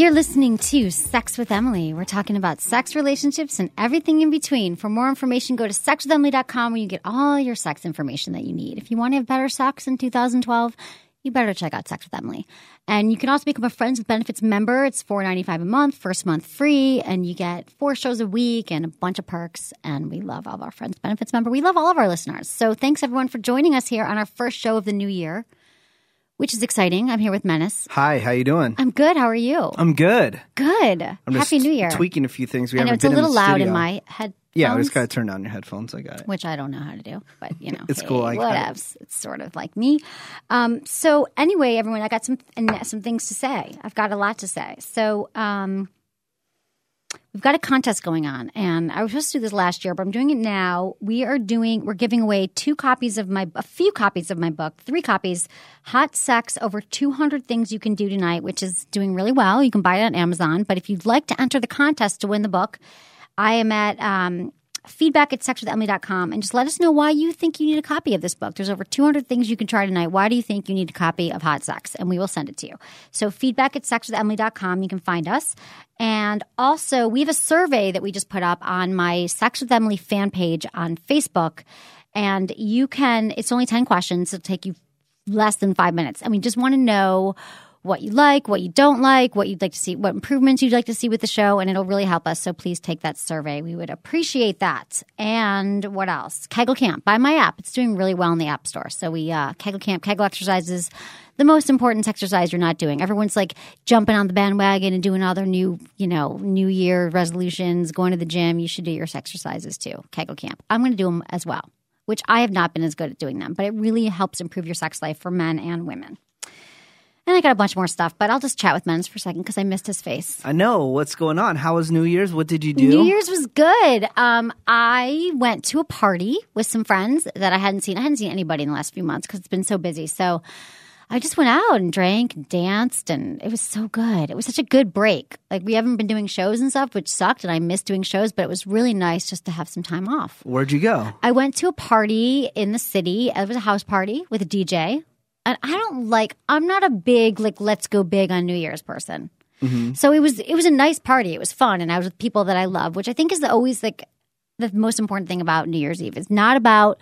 You're listening to Sex with Emily. We're talking about sex, relationships, and everything in between. For more information, go to sexwithemily.com where you get all your sex information that you need. If you want to have better sex in 2012, you better check out Sex with Emily. And you can also become a Friends with Benefits member. It's $4.95 a month, first month free, and you get four shows a week and a bunch of perks. And we love all of our Friends with Benefits member. We love all of our listeners. So thanks everyone for joining us here on our first show of the new year, which is exciting. I'm here with Menace. Hi, how you doing? I'm good. How are you? I'm good. Good. I'm Happy New Year. Tweaking a few things. We I know it's a little in loud in my head. Yeah, I just gotta turn down your headphones. I got it. which I don't know how to do, but you know, It's hey, cool, I got it. whatevs. It's sort of like me. Um, so anyway, everyone, I got some some things to say. I've got a lot to say. So um, we've got a contest going on, and I was supposed to do this last year, but I'm doing it now. We are doing. We're giving away two copies of my, a few copies of my book, three copies. Hot Sex: Over 200 Things You Can Do Tonight, which is doing really well. You can buy it on Amazon. But if you'd like to enter the contest to win the book, I am at um, feedback at sexwithemily.com and just let us know why you think you need a copy of this book. There's over 200 things you can try tonight. Why do you think you need a copy of Hot Sex? And we will send it to you. So feedback at sexwithemily.com. You can find us. And also, we have a survey that we just put up on my Sex with Emily fan page on Facebook. And you can, it's only 10 questions. It'll take you less than five minutes. And we just want to know what you like, what you don't like, what you'd like to see, what improvements you'd like to see with the show, and it'll really help us. So please take that survey. We would appreciate that. And what else? Kegel Camp. Buy my app. It's doing really well in the App Store. So we uh, Kegel Camp, Kegel exercises, the most important exercise you're not doing. Everyone's like jumping on the bandwagon and doing all their new, you know, New Year resolutions, going to the gym. You should do your exercises too. Kegel Camp. I'm going to do them as well, which I have not been as good at doing them, but it really helps improve your sex life for men and women. And I got a bunch more stuff, but I'll just chat with Menace for a second because I missed his face. I know what's going on. How was New Year's? What did you do? New Year's was good. Um, I went to a party with some friends that I hadn't seen. I hadn't seen anybody in the last few months because it's been so busy. So I just went out and drank and danced, and it was so good. It was such a good break. Like we haven't been doing shows and stuff, which sucked, and I missed doing shows. But it was really nice just to have some time off. Where'd you go? I went to a party in the city. It was a house party with a DJ. And I don't like I'm not a big like let's go big on New Year's person. So it was it was a nice party. It was fun and I was with people that I love, which I think is the, always like the most important thing about New Year's Eve. It's not about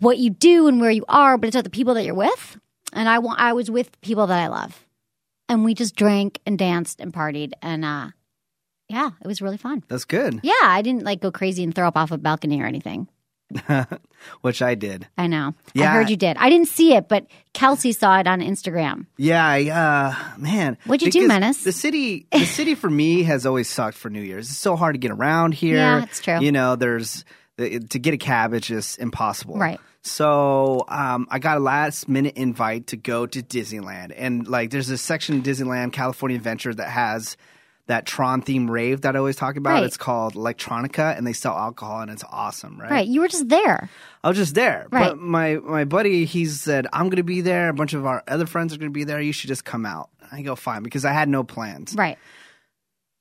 what you do and where you are, but it's about the people that you're with. And I want I was with people that I love. And we just drank and danced and partied and uh yeah, it was really fun. That's good. Yeah, I didn't like go crazy and throw up off a balcony or anything. Which I did. I know. I heard you did. I didn't see it, but Kelsey saw it on Instagram. Yeah, I, uh, man. What'd you do, Menace? The city, the city for me has always sucked for New Year's. It's so hard to get around here. Yeah, it's true. You know, there's to get a cab, it's just impossible. Right. So um, I got a last minute invite to go to Disneyland, and like, there's a section in Disneyland, California Adventure, that has that Tron themed rave that I always talk about. Right. It's called Electronica, and they sell alcohol, and it's awesome, right? Right. You were just there. I was just there. Right. But my my buddy, he said, I'm gonna be there. A bunch of our other friends are gonna be there. You should just come out. I go, fine, because I had no plans. Right.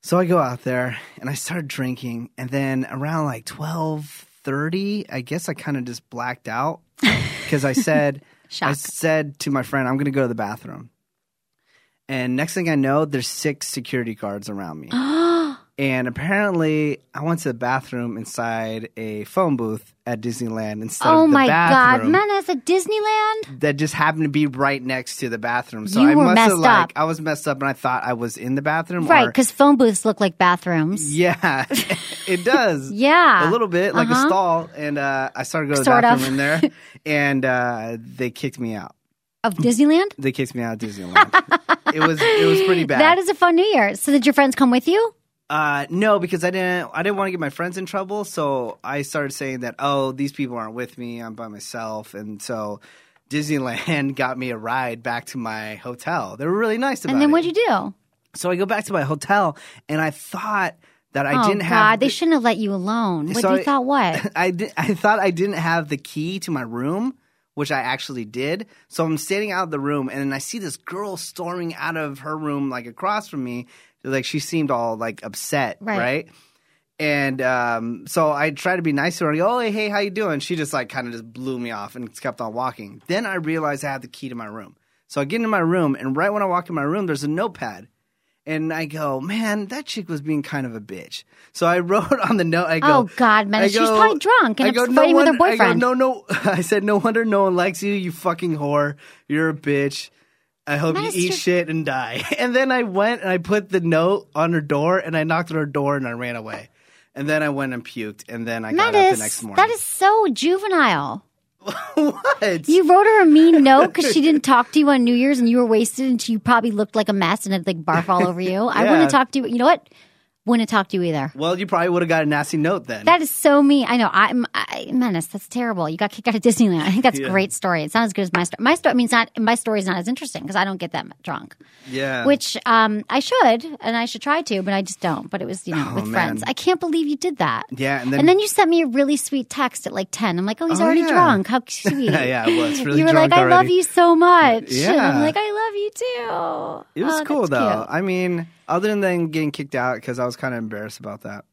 So I go out there and I start drinking, and then around like twelve thirty, I guess I kind of just blacked out because I said, I said to my friend, I'm gonna go to the bathroom. And next thing I know, there's six security guards around me. and apparently, I went to the bathroom inside a phone booth at Disneyland instead oh of the my God. bathroom Menace at Disneyland? that just happened to be right next to the bathroom. So You I were must messed have like up. I was messed up, and I thought I was in the bathroom. Right. or- Because phone booths look like bathrooms. yeah, it does. Yeah. a little bit like Uh-huh. a stall, and uh, I started going to the Sort bathroom of. in there, and uh, they kicked me out. Of Disneyland? They kicked me out of Disneyland. it was it was pretty bad. That is a fun New Year. So did your friends come with you? Uh, no, because I didn't. I didn't want to get my friends in trouble, so I started saying that. Oh, these people aren't with me. I'm by myself, and so Disneyland got me a ride back to my hotel. They were really nice about it. And then it. what'd you do? So I go back to my hotel, and I thought that I oh didn't God, have. they shouldn't have let you alone. What So you I- thought? What? I did, I thought I didn't have the key to my room, which I actually did. So I'm standing out of the room, and then I see this girl storming out of her room, like across from me. Like she seemed all like upset, Right. right? And um, so I tried to be nice to her. Oh, hey, hey, how you doing? She just like kind of just blew me off and kept on walking. Then I realized I had the key to my room. So I get into my room, and right when I walk in my room, there's a notepad. And I go, man, that chick was being kind of a bitch. So I wrote on the note, I go, Oh, God, man, I she's probably drunk and upset fighting with her wonder- I boyfriend. go, no, no. I said, no wonder no one likes you, you fucking whore. You're a bitch. I hope you eat shit and die. And then I went and I put the note on her door and I knocked on her door and I ran away. And then I went and puked and then I got up the next morning. that is so juvenile. What? You wrote her a mean note because she didn't talk to you on New Year's and you were wasted and she probably looked like a mess and had like barf all over you. I want to talk to you. You know what? Wouldn't have talked to you either. well, you probably would have got a nasty note then. That is so mean. I know. I'm I, menace. That's terrible. You got kicked out of Disneyland. I think that's a great story. It's not as good as my story. My story. I mean, it's not. My story is not as interesting because I don't get that drunk. yeah. Which um, I should, and I should try to, but I just don't. But it was, you know, Oh, with man. friends. I can't believe you did that. Yeah, and then- and then you sent me a really sweet text at like ten. I'm like, oh, he's Oh, already yeah. drunk. How sweet. Yeah, I was really you were like, I love you so much. Yeah. And I'm like, I love you too. It was Oh, cool though. cute. I mean, other than getting kicked out because I was kind of embarrassed about that.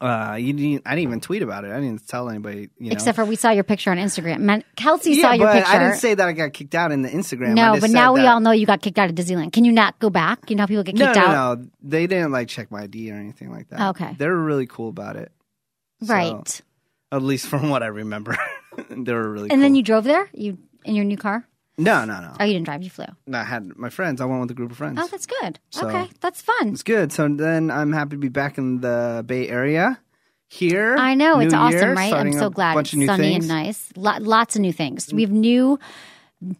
Uh, you didn't. I didn't even tweet about it. I didn't tell anybody. You know. Except for we saw your picture on Instagram. Man, Kelsey yeah, saw your but picture. I didn't say that I got kicked out in the Instagram. No, but now we that- all know you got kicked out of Disneyland. Can you not go back? You know how people get kicked no, out? no. They didn't like check my ID or anything like that. Okay. they were really cool about it. So, Right. at least from what I remember, they were really. And then you drove there? You in your new car? No, no, no. Oh, you didn't drive. You flew. No, I had my friends. I went with a group of friends. Oh, that's good. So- okay, that's fun. It's good. So then I'm happy to be back in the Bay Area. Here, I know it's awesome, Year, right? I'm starting so a glad bunch it's of new sunny things. and nice. Lo- lots of new things. We have new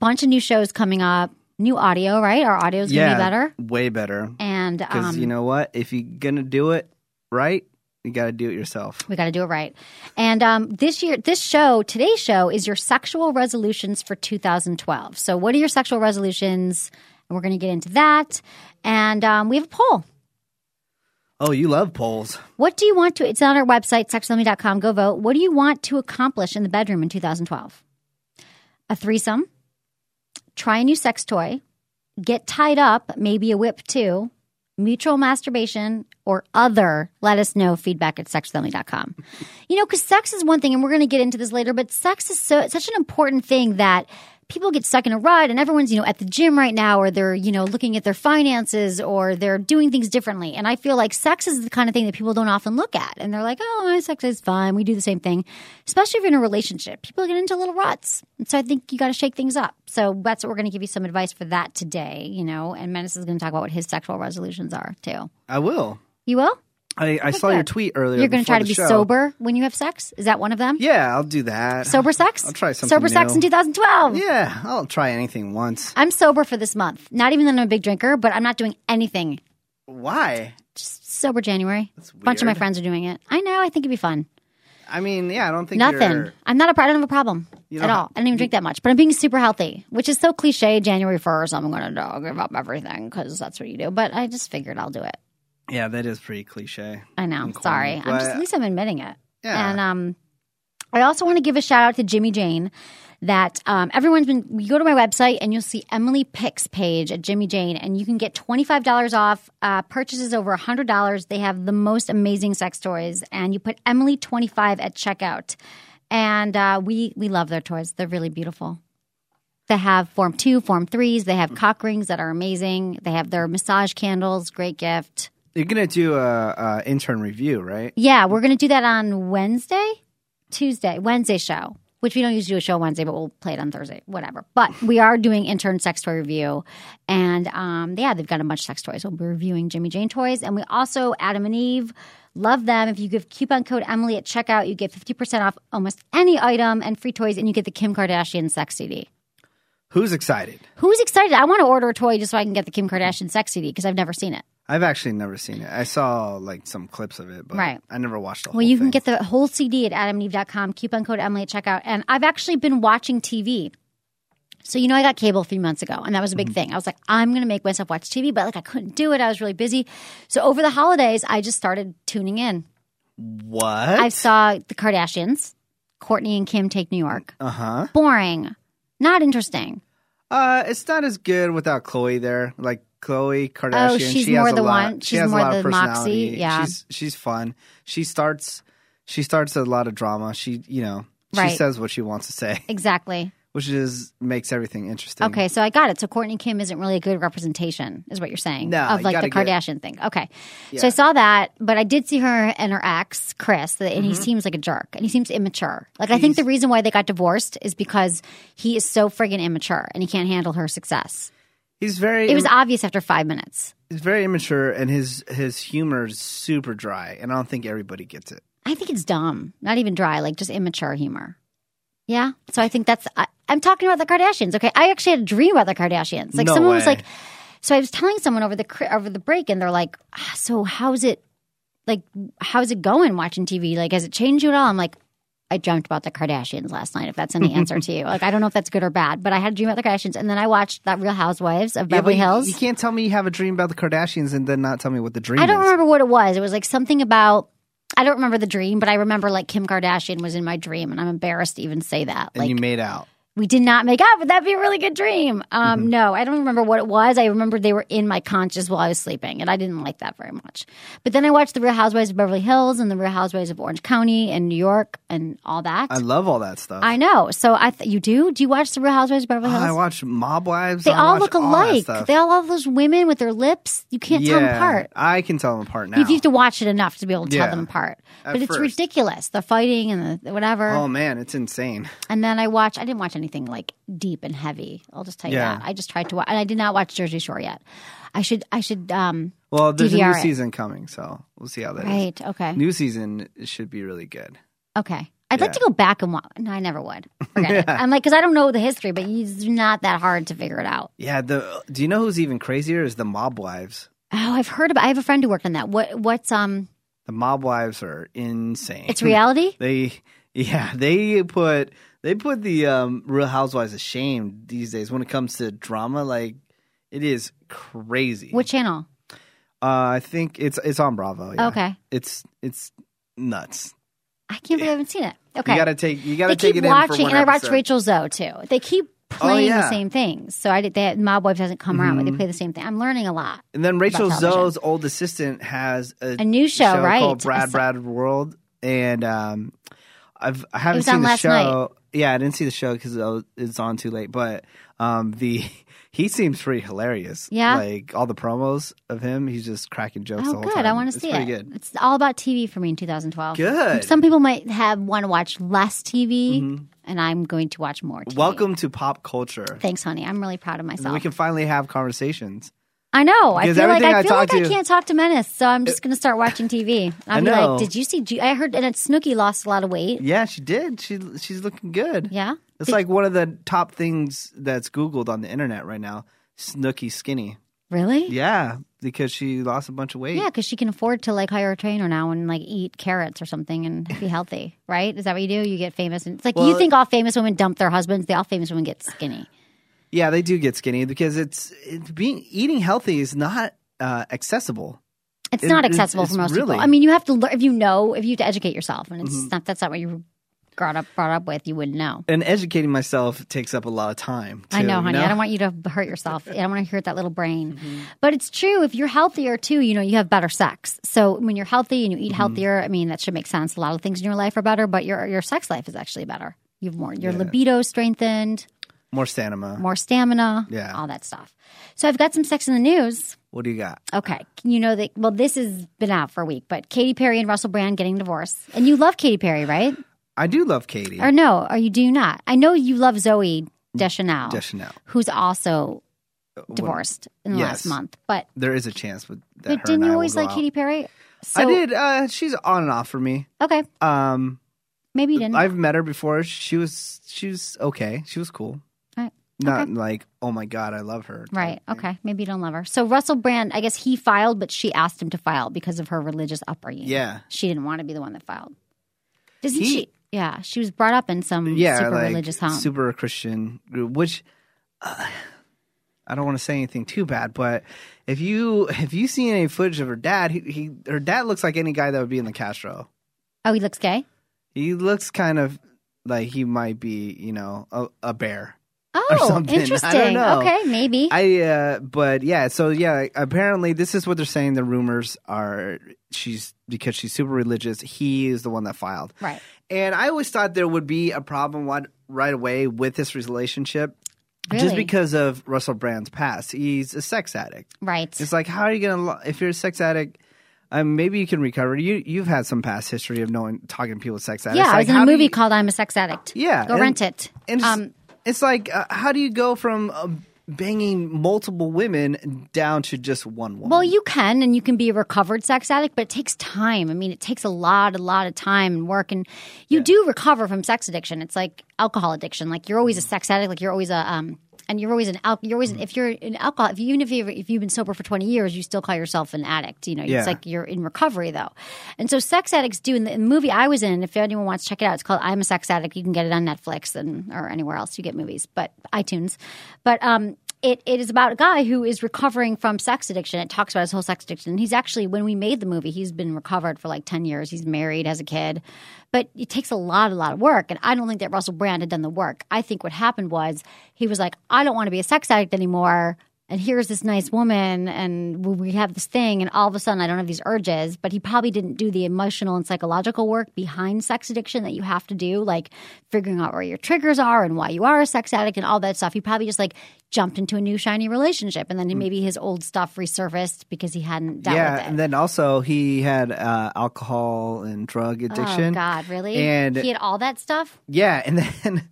bunch of new shows coming up. New audio, right? Our audio is gonna be better. way better. And Because um, you know what? If you're gonna do it right, you got to do it yourself. We got to do it right. And um, this year, this show, today's show, is your sexual resolutions for 2012. So, what are your sexual resolutions? And we're going to get into that. And um, we have a poll. Oh, you love polls. What do you want to? It's on our website, sexwithemily.com. Go vote. What do you want to accomplish in the bedroom in 2012? A threesome, try a new sex toy, get tied up, maybe a whip too, mutual masturbation, or other. Let us know. Feedback at sexwithemily.com. you know, because sex is one thing, and we're going to get into this later, but sex is so such an important thing that people get stuck in a rut and everyone's you know at the gym right now or they're you know looking at their finances or they're doing things differently and i feel like sex is the kind of thing that people don't often look at and they're like oh my sex is fine we do the same thing especially if you're in a relationship people get into little ruts and so i think you got to shake things up so that's what we're going to give you some advice for that today you know and menace is going to talk about what his sexual resolutions are too I will. You will I, I saw your tweet earlier. you're going to try to be show. sober when you have sex is that one of them Yeah, I'll do that. sober sex I'll try something sober sex in 2012 Yeah, I'll try anything once. I'm sober for this month. Not even that I'm a big drinker, but I'm not doing anything. Why? Just sober January. That's A bunch of my friends are doing it. I know. I think it'd be fun. I mean, yeah, I don't think Nothing. You're, I'm not a. I don't have a problem at all. I don't even drink that much, but I'm being super healthy, which is so cliche. January 1st, I'm going to give up everything because that's what you do. But I just figured I'll do it. Yeah, that is pretty cliche. I know. Sorry. I'm just, at least I'm admitting it. Yeah. And um, I also want to give a shout out to Jimmy Jane. That um, everyone's been. You go to my website and you'll see Emily Picks page at Jimmy Jane, and you can get twenty five dollars off uh, purchases over hundred dollars. They have the most amazing sex toys, and you put Emily twenty five at checkout, and uh, we we love their toys. They're really beautiful. They have form two, form threes. They have cock rings that are amazing. They have their massage candles, great gift. You're gonna do a, a intern review, right? Yeah, we're going to do that on Wednesday, Tuesday, Wednesday show, which we don't usually do a show Wednesday, but we'll play it on Thursday, whatever. But we are doing intern sex toy review. And um, yeah, they've got a bunch of sex toys. We'll be reviewing Jimmy Jane toys. And we also, Adam and Eve, love them. If you give coupon code Emily at checkout, you get 50% off almost any item and free toys, and you get the Kim Kardashian sex CD. Who's excited? Who's excited? I want to order a toy just so I can get the Kim Kardashian sex CD because I've never seen it. I've actually never seen it. I saw like some clips of it, but Right. I never watched the whole Well, you can thing. get the whole CD at adamandeve.com, coupon code Emily at checkout. And I've actually been watching TV. So you know, I got cable a few months ago, and that was a Mm-hmm. big thing. I was like, I'm going to make myself watch TV, but like I couldn't do it. I was really busy. So over the holidays, I just started tuning in. What? I saw the Kardashians, Kourtney and Kim take New York. uh huh. Boring, not interesting. Uh, it's not as good without Khloé there. Like Khloé Kardashian, Oh, she's she more a the lot, one- She she's has more a lot the of moxie, personality. yeah. she's she's fun. She starts she starts a lot of drama. She you know she Right. says what she wants to say, Exactly. which is makes everything interesting. Okay, so I got it. So Kourtney Kim isn't really a good representation, is what you're saying, No, of like the gotta get- Kardashian thing. Okay, so I saw that, but I did see her and her ex Kris, and Mm-hmm. he seems like a jerk, and he seems immature. Like I think the reason why they got divorced is because he is so friggin' immature and he can't handle her success. He's very It was obvious after five minutes. he's very immature, and his his humor is super dry, and I don't think everybody gets it. I think it's dumb, not even dry, like just immature humor. Yeah, so I think that's. I, I'm talking about the Kardashians. Okay, I actually had a dream about the Kardashians. Like No someone was like, so I was telling someone over the over the break, and they're like, ah, "So how's it? Like, how's it going watching TV? Like, has it changed you at all?" I'm like, "I dreamt about the Kardashians last night. If that's any answer to you, like, I don't know if that's good or bad, but I had a dream about the Kardashians, and then I watched that Real Housewives of Yeah, Beverly you- Hills. You, can't tell me you have a dream about the Kardashians and then not tell me what the dream I don't is. remember what it was. It was like something about. I don't remember the dream, but I remember like Kim Kardashian was in my dream, and I'm embarrassed to even say that. And Like you made out. We did not make up, but that'd be a really good dream. Um, Mm-hmm. No, I don't remember what it was. I remember they were in my conscious while I was sleeping, and I didn't like that very much. But then I watched the Real Housewives of Beverly Hills and the Real Housewives of Orange County and New York and all that. I love all that stuff. I know. So I th- you do? Do you watch the Real Housewives of Beverly Hills? I watch Mob Wives. they I all look alike. stuff. they all have those women with their lips. You can't tell them apart. I can tell them apart now. You have to watch it enough to be able to tell them apart. But it's first. ridiculous. The fighting and the whatever. oh man, it's insane. and then I watched. I didn't watch anything like deep and heavy. I'll just tell you Yeah. that. I just tried to watch, and I did not watch Jersey Shore yet. I should. I should. Um. Well, there's a DVR new it. season coming, so we'll see how that is. Right. Okay. New season should be really good. Okay. I'd like Yeah. to go back and watch. No, I never would. Forget it. I'm like, because I don't know the history, but it's not that hard to figure it out. Yeah. The do you know who's even crazier is the Mob Wives. Oh, I've heard about. I have a friend who worked on that. What? What's um? The Mob Wives are insane. It's reality. they yeah they put they put the um, Real Housewives to shame these days when it comes to drama. Like it is crazy. what channel? uh, I think it's it's on Bravo. yeah. Okay. It's it's nuts. I can't believe I haven't seen it. Okay. You gotta take you gotta they take keep it watching, in for one and I watched. Rachel Zoe too. They keep playing the yeah. same things. So I did. They, Mob Wives hasn't come around, but they play the same thing. I'm learning a lot. And then Rachel. Zoe's old assistant has a, A new show, right? called Brad Brad World, and um, I've I haven't seen the show. night. Yeah, I didn't see the show because it's on too late. But um, the he seems pretty hilarious. Yeah? like all the promos of him, he's just cracking jokes. All the Oh, good. time. I want to see pretty it. Good. It's all about TV for me in 2012. Good. Some people might have want to watch less TV, and I'm going to watch more. TV. Welcome to pop culture. Thanks, honey. I'm really proud of myself. We can finally have conversations. I know. I feel like I I feel like talk I can't talk to Menace, so I'm just going to start watching TV. I'm like, "Did you see? Ju- I heard and Snooki lost a lot of weight. Yeah, she did. She she's looking good. Yeah. It's Did- like one of the top things that's Googled on the internet right now. Snooki skinny. Really? Yeah, because she lost a bunch of weight. Yeah, because she can afford to like hire a trainer now and like eat carrots or something and be healthy, right? Is that what you do? You get famous, and it's like you think all famous women dump their husbands. They all famous women get skinny. Yeah, they do get skinny because it's it, being eating healthy is not uh, accessible. It's It- not accessible it's for most really- Mm-hmm. people. I mean, you have to learn if you know if you have to educate yourself, and it's not that's not what you brought up brought up with. You wouldn't know. And educating myself takes up a lot of time. I too, know, you honey. I don't want you to hurt yourself. I don't want to hurt that little brain. But it's true. If you're healthier too, you know, you have better sex. So when you're healthy and you eat healthier, I mean, that should make sense. A lot of things in your life are better, but your your sex life is actually better. You've more your libido strengthened, more stamina. more stamina, Yeah. all that stuff. So I've got some sex in the news. What do you got? Okay, you know that. Well, this has been out for a week, but Katy Perry and Russell Brand getting divorced, and you love Katy Perry, right? I do love Katy. Or no? Or you do not? I know you love Zooey Deschanel, Deschanel. who's also divorced in the yes. last month. But There is a chance with that. but didn't you always like out. Katy Perry? So, I did. Uh, she's on and off for me. Okay, Um, maybe you didn't. I've met her before. She was she was okay. She was cool. Not like oh my god, I love her. Right. Okay. Maybe you don't love her. So Russell Brand, I guess he filed, but she asked him to file because of her religious upbringing. Yeah. She didn't want to be the one that filed. Doesn't He- she? Yeah. She was brought up in some Yeah, super like religious home. super Christian group, which uh, I don't want to say anything too bad, but if you if you see any footage of her dad, he, he her dad looks like any guy that would be in the Castro. Oh, he looks gay. He looks kind of like he might be, you know, a, a bear. Oh, something. I don't interesting. know. Okay, maybe. I uh but yeah, so yeah, apparently this is what they're saying the rumors are she's because she's super religious, he is the one that filed. right. And I always thought there would be a problem right, right away with this relationship just because of Russell Brand's past. He's a sex addict. Right. It's like how are you going to if you're a sex addict um, maybe you can recover. You you've had some past history of knowing talking to people with sex addicts. yeah, I was in a movie you- called I'm a Sex Addict. Yeah, Go and- rent it. And it's, Um, it's like, uh, how do you go from uh, banging multiple women down to just one woman? Well, you can, and you can be a recovered sex addict, but it takes time. I mean, it takes a lot, a lot of time and work, and you do recover from sex addiction. It's like alcohol addiction. Like you're always a sex addict. Like you're always a um, and you're always an al- you're always if you're an alcohol. If you, even if you if you've been sober for twenty years, you still call yourself an addict. You know, Yeah. it's like you're in recovery though. And so sex addicts do. In the, in the movie I was in, if anyone wants to check it out, it's called I'm a Sex Addict. You can get it on Netflix and or anywhere else you get movies, but iTunes. But um, it, it is about a guy who is recovering from sex addiction. It talks about his whole sex addiction. He's actually, when we made the movie, he's been recovered for like 10 years. He's married, has a kid. But it takes a lot, a lot of work. And I don't think that Russell Brand had done the work. I think what happened was he was like, I don't want to be a sex addict anymore. And here's this nice woman, and we have this thing, and all of a sudden I don't have these urges. But he probably didn't do the emotional and psychological work behind sex addiction that you have to do, like figuring out where your triggers are and why you are a sex addict and all that stuff. He probably just like jumped into a new shiny relationship, and then he, maybe his old stuff resurfaced because he hadn't dealt Mm. yeah, with it. and then also he had uh, alcohol and drug addiction. Oh God, really? And he had all that stuff. yeah, and then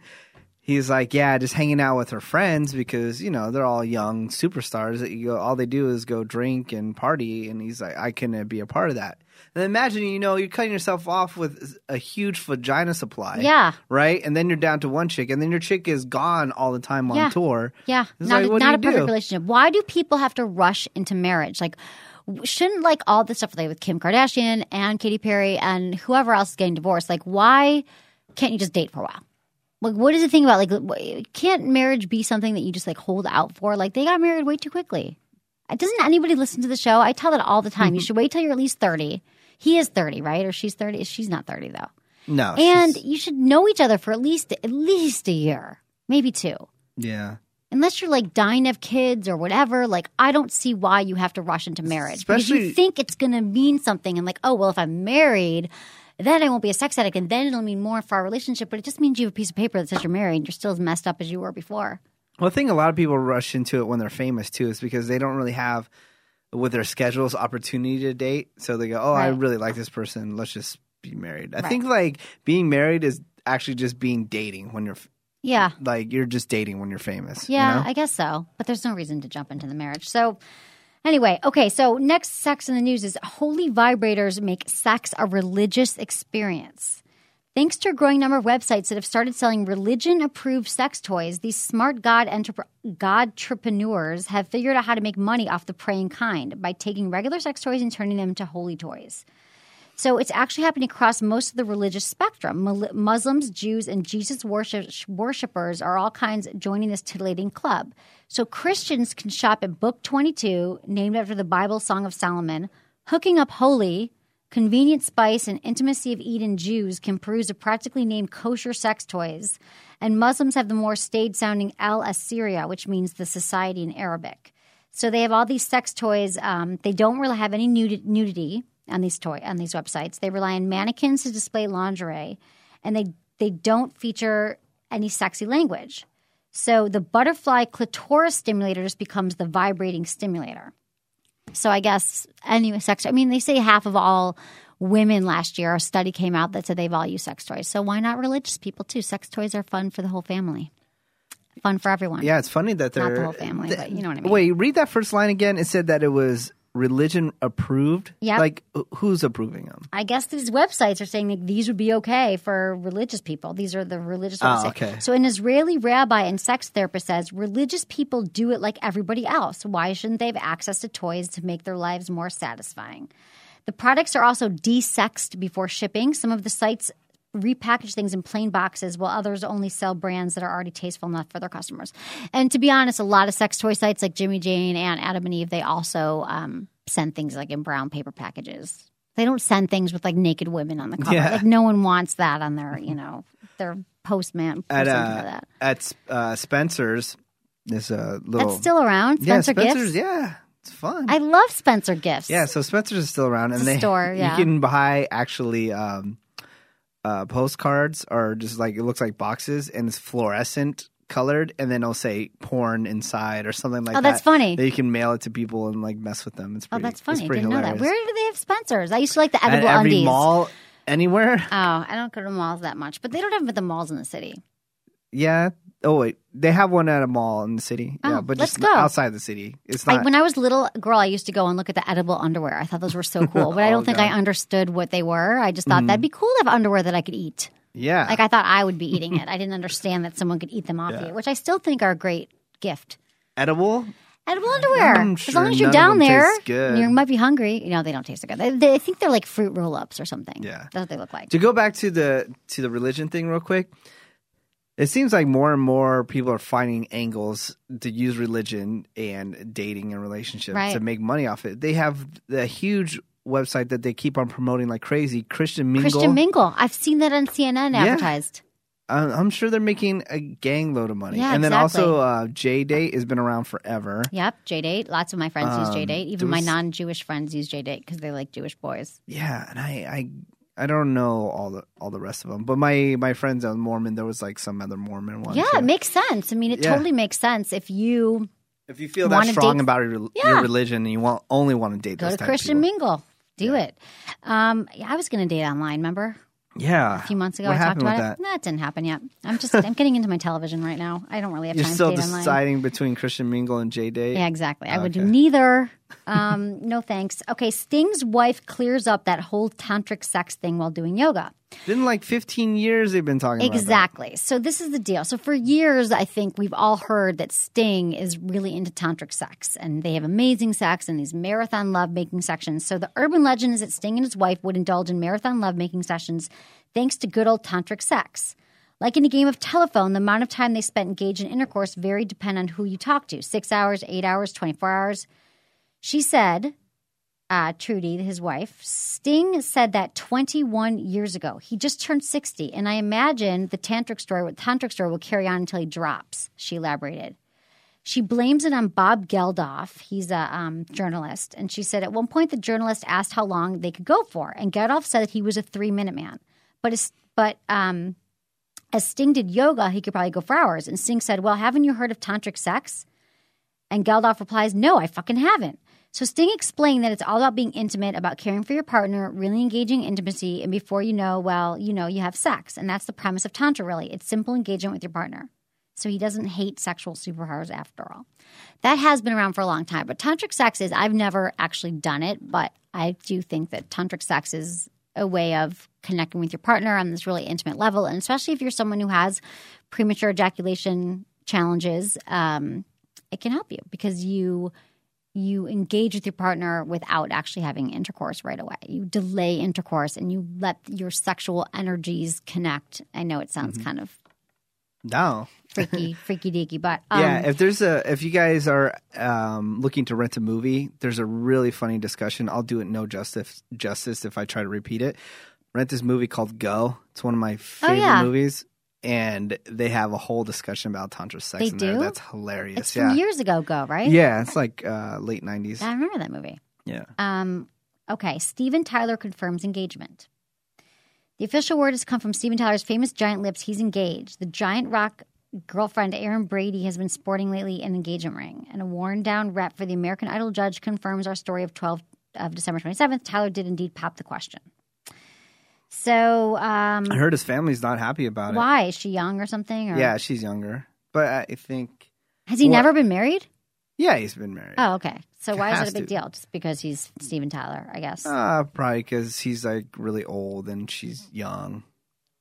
he's like, yeah, just hanging out with her friends because you know they're all young superstars. That you go, all they do is go drink and party, and he's like, I couldn't be a part of that. And imagine, you know, you're cutting yourself off with a huge vagina supply. Yeah. Right? And then you're down to one chick, and then your chick is gone all the time on Yeah. tour. Yeah, It's not like, a, not a perfect do? relationship. Why do people have to rush into marriage? Like, shouldn't like all this stuff like with Kim Kardashian and Katy Perry and whoever else is getting divorced? Like, why can't you just date for a while? Like, what is the thing about like? Can't marriage be something that you just like hold out for? Like, they got married way too quickly. Doesn't anybody listen to the show? I tell that all the time. you mm-hmm. should wait till you're at least thirty. He is thirty, right? Or she's thirty. She's not thirty though. No. And you should know each other for at least at least a year, maybe two yeah. unless you're like dying of kids or whatever, like I don't see why you have to rush into marriage. because you think it's going to mean something and like, oh, well, if I'm married, then I won't be a sex addict and then it'll mean more for our relationship. But it just means you have a piece of paper that says you're married and you're still as messed up as you were before. Well, I think a lot of people rush into it when they're famous too, is because they don't really have with their schedules opportunity to date. So they go, "Oh, I really like this person. Let's just be married." I Right. think like being married is actually just being dating when you're Yeah. like you're just dating when you're famous. you Yeah, know? I guess so. But there's no reason to jump into the marriage. So, anyway, okay. So, next sex in the news is holy vibrators make sex a religious experience. Thanks to a growing number of websites that have started selling religion approved sex toys, these smart God entrep- entrepreneurs have figured out how to make money off the praying kind by taking regular sex toys and turning them into holy toys. So it's actually happening across most of the religious spectrum. Muslims, Jews, and Jesus worship- worshippers are all kinds joining this titillating club. So Christians can shop at Book 22, named after the Bible Song of Solomon, Hooking Up Holy, Convenient Spice, and Intimacy of Eden Jews can peruse the practically named kosher sex toys. And Muslims have the more staid sounding Al Asira, which means the society in Arabic. So they have all these sex toys. Um, they don't really have any nudity on these toy on these websites. They rely on mannequins to display lingerie, and they they don't feature any sexy language. So the butterfly clitoris stimulator just becomes the vibrating stimulator. So I guess any sex. I mean, they say half of all women last year. A study came out that said they've all used sex toys. So why not religious people too? Sex toys are fun for the whole family. Fun for everyone. Yeah, it's funny that they're Not the whole family, but you know what I mean. Wait, read that first line again. It said that it was religion approved. Yeah. Like who's approving them? I guess these websites are saying that these would be okay for religious people. These are the religious Oh, websites. okay. So an Israeli rabbi and sex therapist says religious people do it like everybody else. Why shouldn't they have access to toys to make their lives more satisfying? The products are also desexed before shipping. Some of the sites repackage things in plain boxes while others only sell brands that are already tasteful enough for their customers. And to be honest, a lot of sex toy sites like Jimmy Jane and Adam and Eve, they also um, send things like in brown paper packages. They don't send things with like naked women on the cover. Yeah. Like no one wants that on their, you know, their postman. At uh, that. at uh, Spencer's, there's a little. That's still around. Spencer yeah, Spencer's. Gifts. Yeah, it's fun. I love Spencer Gifts. Yeah, so Spencer's is still around, and they store, yeah. you can buy actually um, uh, postcards are just like it looks like boxes, and it's fluorescent colored, and then it'll say porn inside or something like that. Oh, that. that's funny. That you can mail it to people and like mess with them. It's Oh, pretty, that's it's funny. I didn't know that. Where do they have Spencer's? I used to like the At edible every undies. mall, anywhere. Oh, I don't go to malls that much, but they don't have them at the malls in the city. Yeah. Oh wait, they have one at a mall in the city. Oh, yeah, but let's just go. outside the city. It's I, not. when I was little girl, I used to go and look at the edible underwear. I thought those were so cool, but I Oh, don't think God. I understood what they were. I just thought Mm-hmm. that'd be cool to have underwear that I could eat. yeah. Like I thought I would be eating it. I didn't understand that someone could eat them off you, which I still think are a great gift. edible. Edible underwear. I'm as sure long as you're down there, you might be hungry. You know, they don't taste so good. They, they, I think they're like fruit roll-ups or something. Yeah. that's what they look like. To go back to the to the religion thing real quick, it seems like more and more people are finding angles to use religion and dating and relationships Right. to make money off it. They have the huge website that they keep on promoting like crazy, Christian Mingle. Christian Mingle. I've seen that on CNN Yeah. advertised. I'm sure they're making a gang load of money. Yeah, and then exactly. also uh, J Date has been around forever. Yep, J date. Lots of my friends use J date. Um, Even there my non Jewish friends use J date because they like Jewish boys. Yeah, and I, I I don't know all the all the rest of them, but my my friends on Mormon, there was like some other Mormon ones. Yeah, too. it makes sense. I mean, it Yeah. totally makes sense if you If you feel that wanna strong date- about your, Yeah. your religion and you want only want to date go those to type Christian people. Mingle. Do it. Um, yeah, I was going to date online. Remember Yeah, a few months ago What I talked happened about with it. that? No, it didn't happen yet. I'm just I'm getting into my television right now. I don't really have You're time still to date online. deciding between Christian Mingle and J Date. Yeah, exactly. I would do Okay. neither. Um, no thanks. Okay, Sting's wife clears up that whole tantric sex thing while doing yoga. Been like 15 years they've been talking about Exactly. So this is the deal. So for years, I think we've all heard that Sting is really into tantric sex, and they have amazing sex and these marathon lovemaking sessions. So the urban legend is that Sting and his wife would indulge in marathon lovemaking sessions thanks to good old tantric sex. Like in a game of telephone, the amount of time they spent engaged in intercourse varied depending on who you talk to: six hours, eight hours, twenty-four hours. She said uh, Trudie, his wife, Sting said that 21 years ago. He just turned 60, and I imagine the tantric story, tantric story will carry on until he drops. She elaborated. She blames it on Bob Geldof. He's a um, journalist, and she said at one point the journalist asked how long they could go for, and Geldof said that he was a three-minute man, but as, but um, as Sting did yoga, he could probably go for hours. And Sting said, "Well, haven't you heard of tantric sex?" And Geldof replies, No, I fucking haven't. So Sting explained that it's all about being intimate, about caring for your partner, really engaging intimacy, and before you know, well, you know, you have sex. And that's the premise of Tantra, really. It's simple engagement with your partner. So he doesn't hate sexual superpowers after all. That has been around for a long time. But tantric sex is, I've never actually done it, but I do think that tantric sex is a way of connecting with your partner on this really intimate level. And especially if you're someone who has premature ejaculation challenges, um, it can help you because you you engage with your partner without actually having intercourse right away. You delay intercourse and you let your sexual energies connect. I know it sounds Mm-hmm. kind of No. freaky, freaky deaky, but um, yeah, if there's a if you guys are um, looking to rent a movie, there's a really funny discussion. I'll do it no justice justice if I try to repeat it. Rent this movie called Go. It's one of my favorite Oh, yeah. movies, and they have a whole discussion about tantra sex They in there. do? That's hilarious. it's yeah, from years ago. Go right? yeah, it's like uh, late '90s. I remember that movie. Yeah, Um, okay, Steven Tyler confirms engagement. The official word has come from Steven Tyler's famous giant lips. He's engaged. The giant rock girlfriend Erin Brady has been sporting lately an engagement ring, and a worn down rep for the American Idol judge confirms our story of 12 of December 27th. Tyler did indeed pop the question. So, um, I heard his family's not happy about it. why is she young or something? Or. Yeah, she's younger, but I think has he Well- never been married? yeah, he's been married. Oh, okay. So why is it a big to. deal? Just because he's Steven Tyler, I guess. Uh, probably because he's like really old and she's young.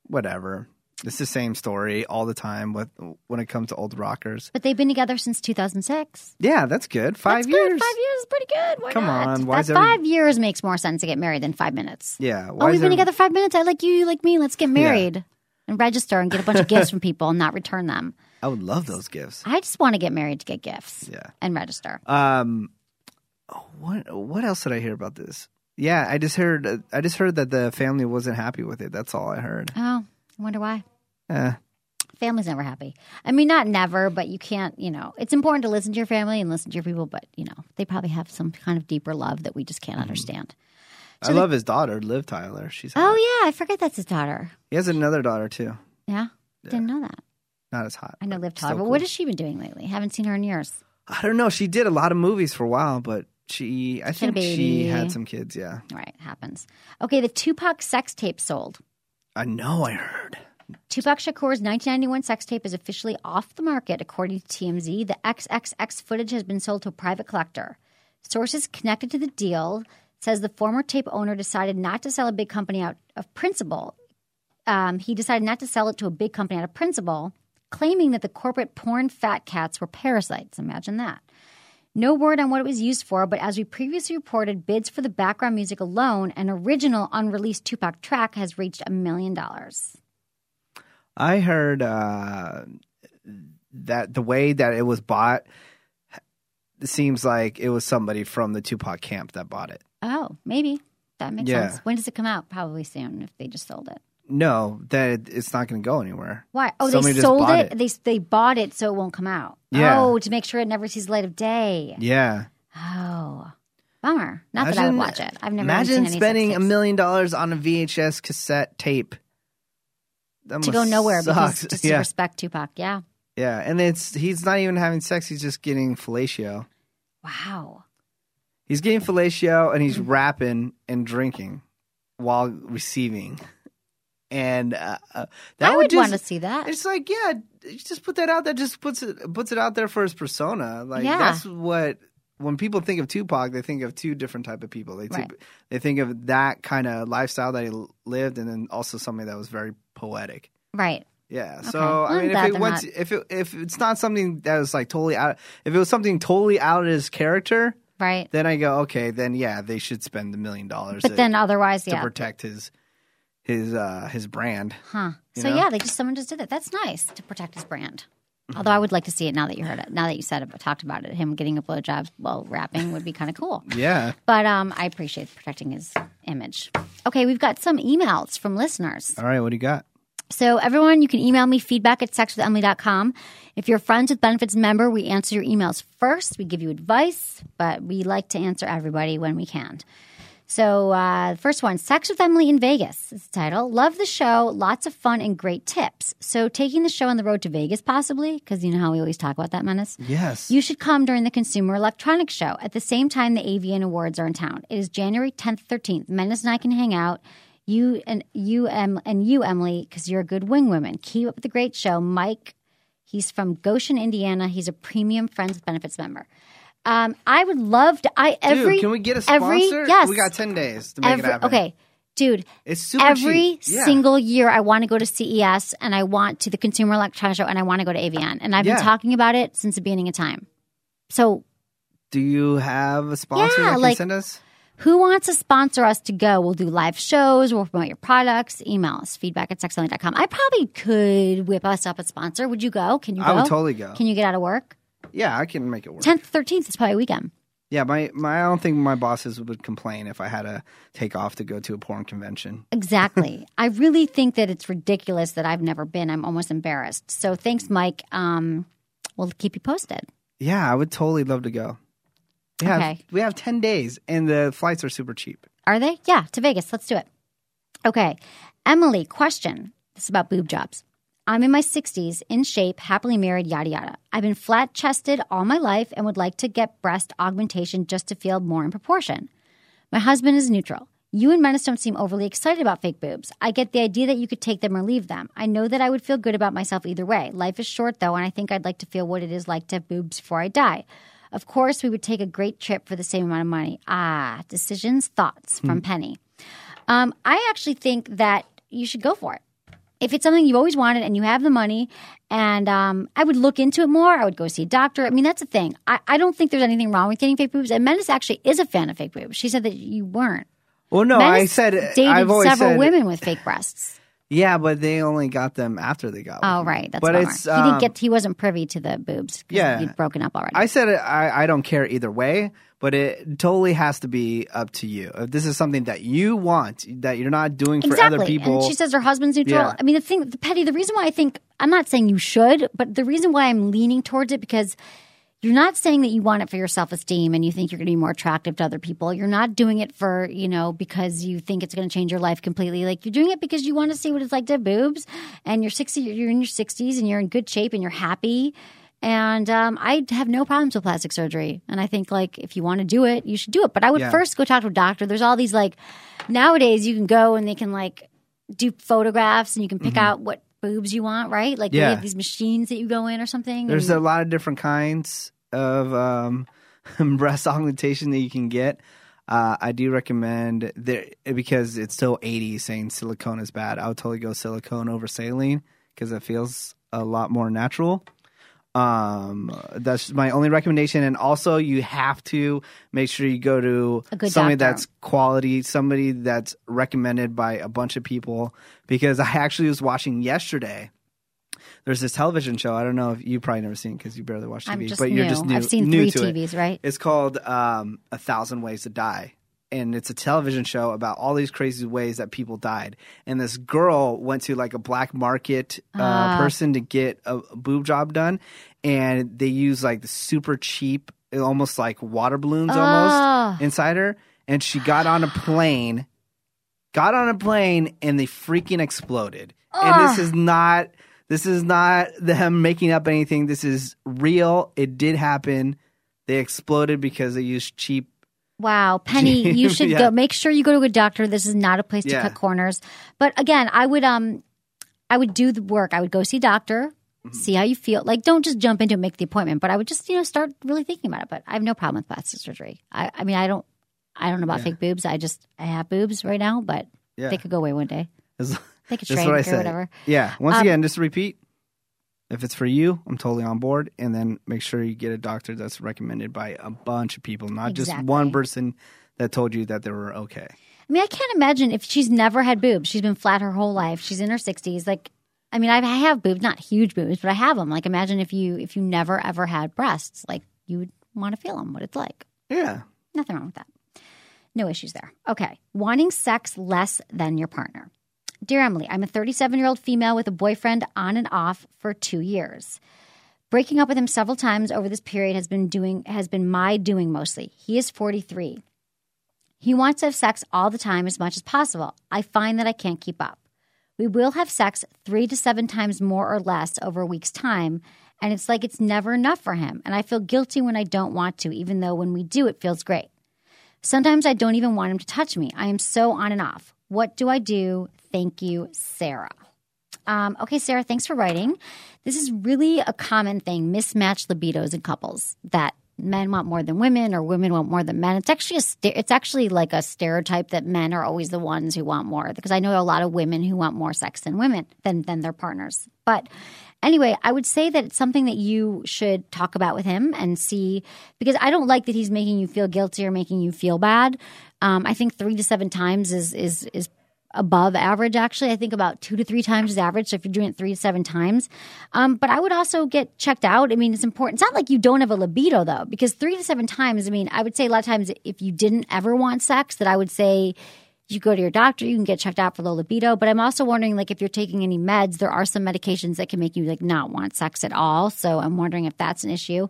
Whatever. It's the same story all the time with when it comes to old rockers. But they've been together since 2006. Yeah, that's good. Five That's years. Good. Five years is pretty good. Why Come not? on, why That is every- five years makes more sense to get married than five minutes. Yeah. Oh, we've been every- together five minutes. I like you, you like me. Let's get married and register and get a bunch of gifts from people and not return them. I would love those gifts. I just want to get married to get gifts. Yeah. And register. Um, what what else did I hear about this? Yeah, I just heard I just heard that the family wasn't happy with it. That's all I heard. Oh, I wonder why. Eh, Family's never happy. I mean, not never, but you can't, you know, it's important to listen to your family and listen to your people, but, you know, they probably have some kind of deeper love that we just can't understand. I love his daughter, Liv Tyler. She's Oh, yeah. I forget that's his daughter. He has another daughter too. Yeah. Didn't know that. Not as hot. I know Liv Tyler, but cool. what has she been doing lately? Haven't seen her in years. I don't know. She did a lot of movies for a while, but she I a think she had some kids. Yeah, Right, happens. Okay, the Tupac sex tape sold. I know. I heard. Tupac Shakur's 1991 sex tape is officially off the market, according to TMZ. The XXX footage has been sold to a private collector. Sources connected to the deal says the former tape owner decided not to sell a big company out of principle. Um, he decided not to sell it to a big company out of principle, claiming that the corporate porn fat cats were parasites. Imagine that. No word on what it was used for, but as we previously reported, bids for the background music alone, an original unreleased Tupac track, has reached a million dollars. I heard uh, that the way that it was bought seems like it was somebody from the Tupac camp that bought it. Oh, maybe that makes Yeah. sense. When does it come out? Probably soon if they just sold it. No, that it's not going to go anywhere. Why? Oh, Somebody they sold it. it. They they bought it so it won't come out. Yeah. Oh, to make sure it never sees the light of day. Yeah. Oh, bummer. Not that I would watch it. I've never imagine spending a million dollars on a VHS cassette tape. That to go nowhere because suck. just to respect Tupac. Yeah. yeah, and it's he's not even having sex; he's just getting fellatio. Wow. He's getting fellatio and he's Mm-hmm. rapping and drinking while receiving. And uh, uh, that I would would want to see that. It's like, yeah, just put that out there. Just puts it puts it out there for his persona. Like Yeah. that's what when people think of Tupac, they think of two different type of people. They Right. they think of that kind of lifestyle that he lived, and then also something that was very poetic. Right. Yeah. Okay. So Well, I mean, if it went, not- if it if it's not something that was like totally out, if it was something totally out of his character, Right. then I go, okay, then yeah, they should spend the million dollars. But then otherwise, to yeah. protect his his uh his brand. Huh. So know? yeah, they just someone just did it. That's nice to protect his brand. Mm-hmm. Although I would like to see it now that you heard it. Now that you said it, talked about it, him getting a blowjob while rapping would be kind of cool. Yeah. But um, I appreciate protecting his image. Okay, we've got some emails from listeners. All right, what do you got? So, everyone, you can email me feedback at sexwithemily.com. If you're friends with Benefits member, we answer your emails first. We give you advice, but we like to answer everybody when we can. So, uh, the first one Sex with Emily in Vegas is the title. Love the show. Lots of fun and great tips. So, taking the show on the road to Vegas, possibly, because you know how we always talk about that, Menace? Yes. You should come during the Consumer Electronics Show at the same time the AVN Awards are in town. It is January 10th, 13th. Menace and I can hang out. You and you em, and you Emily because you're a good wing woman. Keep up the great show, Mike. He's from Goshen, Indiana. He's a premium Friends with Benefits member. Um, I would love to. I every Dude, can we get a sponsor? every yes We got 10 days to make every, it happen. okay, dude. It's super every cheap. Yeah. single year I want to go to CES and I want to the Consumer Electronics Show and I want to go to AVN and I've Yeah. been talking about it since the beginning of time. So Do you have a sponsor Yeah, like- send us? Who wants to sponsor us to go? We'll do live shows. We'll promote your products. Email us feedback at sexonly.com. I probably could whip us up a sponsor. Would you go? Can you go? I would totally go. Can you get out of work? Yeah, I can make it work. 10th, 13th is probably a weekend. Yeah, my, my I don't think my bosses would complain if I had to take off to go to a porn convention. Exactly. I really think that it's ridiculous that I've never been. I'm almost embarrassed. So thanks, Mike. Um, we'll keep you posted. Yeah, I would totally love to go. We have, Okay. we have 10 days and the flights are super cheap. Are they? Yeah, to Vegas. Let's do it. Okay. Emily, question. This is about boob jobs. I'm in my 60s, in shape, happily married, yada yada. I've been flat chested all my life and would like to get breast augmentation just to feel more in proportion. My husband is neutral. You and Menace don't seem overly excited about fake boobs. I get the idea that you could take them or leave them. I know that I would feel good about myself either way. Life is short though, and I think I'd like to feel what it is like to have boobs before I die. Of course, we would take a great trip for the same amount of money. Ah, decisions, thoughts from Penny. Um, I actually think that you should go for it. If it's something you've always wanted and you have the money, and um, I would look into it more. I would go see a doctor. I mean, that's the thing. I, I don't think there's anything wrong with getting fake boobs. And Menace actually is a fan of fake boobs. She said that you weren't. Well, no, I Menace said dated I've always several said, women with fake breasts. Yeah, but they only got them after they got. Oh, right. That's but bummer. it's he didn't um, get. He wasn't privy to the boobs. Yeah. he'd broken up already. I said it, I I don't care either way, but it totally has to be up to you. If this is something that you want, that you're not doing for exactly. other people. And she says her husband's neutral. Yeah. I mean, the thing, the petty. The reason why I think I'm not saying you should, but the reason why I'm leaning towards it because you're not saying that you want it for your self esteem and you think you're going to be more attractive to other people. You're not doing it for you know because you think it's going to change your life completely. Like you're doing it because you want to see what it's like to have boobs, and you're 60. You're in your 60s and you're in good shape and you're happy. And um, I have no problems with plastic surgery. And I think like if you want to do it, you should do it. But I would Yeah. first go talk to a doctor. There's all these like nowadays you can go and they can like do photographs and you can pick out what boobs you want, right? Like. Yeah. have these machines that you go in or something. There's and- a lot of different kinds of um, breast augmentation that you can get. Uh, I do recommend there because it's still 80 saying silicone is bad. I would totally go silicone over saline because it feels a lot more natural. Um, that's my only recommendation. And also, you have to make sure you go to somebody doctor. that's quality, somebody that's recommended by a bunch of people. Because I actually was watching yesterday there's this television show. I don't know if you probably never seen because you barely watch TV, but new. you're just new. I've seen new three to it. TVs, right? It's called um, A Thousand Ways to Die. And it's a television show about all these crazy ways that people died. And this girl went to like a black market uh, Ah. person to get a, a boob job done. And they use like the super cheap, almost like water balloons Ah. almost inside her. And she got on a plane, got on a plane, and they freaking exploded. And this is not this is not them making up anything. This is real. It did happen. They exploded because they used cheap. Wow, Penny, you should Yeah. go. Make sure you go to a doctor. This is not a place to Yeah. cut corners. But again, I would um, I would do the work. I would go see a doctor, Mm-hmm. see how you feel. Like, don't just jump into it, make the appointment. But I would just you know start really thinking about it. But I have no problem with plastic surgery. I, I mean, I don't, I don't know about fake boobs. I just I have boobs right now, but Yeah. they could go away one day. They could shrink what or whatever. Yeah. Once Um, again, just repeat. If it's for you, I'm totally on board. And then make sure you get a doctor that's recommended by a bunch of people, not just one person that told you that they were okay. I mean, I can't imagine if she's never had boobs. She's been flat her whole life. She's in her sixties. Like, I mean, I've- I have boobs, not huge boobs, but I have them. Like, imagine if you if you never ever had breasts. Like, you would want to feel them. What it's like. Yeah. Nothing wrong with that. No issues there. Okay, wanting sex less than your partner. Dear Emily, I'm a 37 year old female with a boyfriend on and off for two years. Breaking up with him several times over this period has been doing has been my doing mostly. He is 43. He wants to have sex all the time as much as possible. I find that I can't keep up. We will have sex three to seven times more or less over a week's time, and it's like it's never enough for him. And I feel guilty when I don't want to, even though when we do, it feels great. Sometimes I don't even want him to touch me. I am so on and off. What do I do? Thank you, Sarah. Um, okay, Sarah, thanks for writing. This is really a common thing mismatched libidos in couples that men want more than women or women want more than men. It's actually a it's actually like a stereotype that men are always the ones who want more because I know a lot of women who want more sex than women than than their partners. But anyway, I would say that it's something that you should talk about with him and see because I don't like that he's making you feel guilty or making you feel bad. Um, I think three to seven times is is is above average actually. I think about two to three times is average. So if you're doing it three to seven times um, but i would also get checked out. I mean it's important. It's not like you don't have a libido though because three to seven times i mean i would say a lot of times if you didn't ever want sex that i would say you go to your doctor you can get checked out for low libido. But i'm also wondering like if you're taking any meds there are some medications that can make you like not want sex at all. So i'm wondering if that's an issue.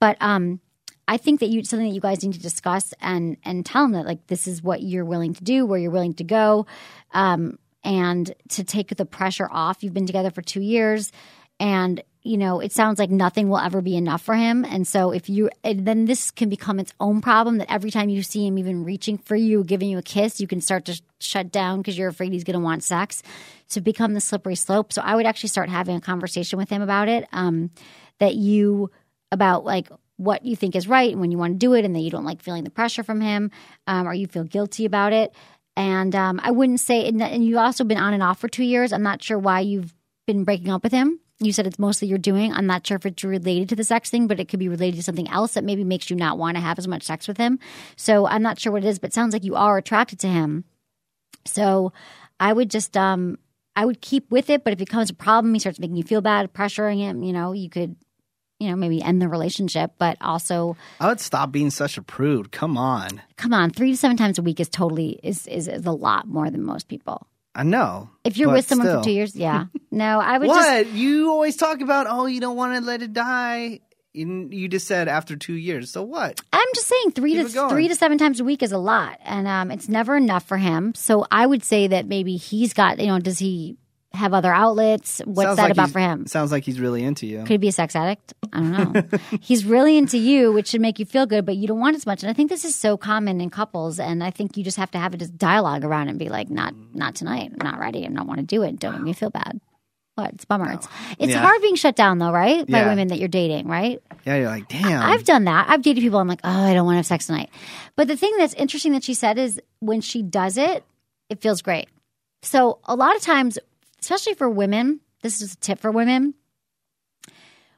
But um I think that you something that you guys need to discuss and and tell them that like this is what you're willing to do, where you're willing to go, um, and to take the pressure off. You've been together for two years, and you know it sounds like nothing will ever be enough for him. And so if you then this can become its own problem that every time you see him even reaching for you, giving you a kiss, you can start to sh- shut down because you're afraid he's going to want sex. So become the slippery slope. So I would actually start having a conversation with him about it. Um, that you about like what you think is right and when you want to do it and that you don't like feeling the pressure from him um, or you feel guilty about it And um, I wouldn't say, and, you've also been on and off for two years. I'm not sure why you've been breaking up with him. You said it's mostly you're doing. I'm not sure if it's related to the sex thing, but it could be related to something else that maybe makes you not want to have as much sex with him. So I'm not sure what it is, but it sounds like you are attracted to him. So I would just um I would keep with it, but if it becomes a problem, he starts making you feel bad, pressuring him, you know, you could you know, maybe end the relationship, but also I would stop being such a prude. Come on. come on, three to seven times a week is totally is is, is a lot more than most people. I know. If you're with someone still. for two years, yeah. No, I would just What? you always talk about, oh, you don't want to let it die. You, you just said after two years. So what? I'm just saying three Keep to three to seven times a week is a lot, and um, it's never enough for him. So I would say that maybe he's got you know, does he have other outlets? What's Sounds that like about for him? Sounds like he's really into you. Could he be a sex addict? I don't know. He's really into you, which should make you feel good, but you don't want as much. And I think this is so common in couples. And I think you just have to have a dialogue around it and be like, not, not tonight. I'm not ready. I don't want to do it. Don't make me feel bad. What? It's a bummer. It's, oh. it's Yeah. hard being shut down though, right? By Yeah. women that you're dating, right? Yeah, you're like, damn. I've done that. I've dated people. I'm like, oh, I don't want to have sex tonight. But the thing that's interesting that she said is when she does it, it feels great. So a lot of times, especially for women, this is a tip for women.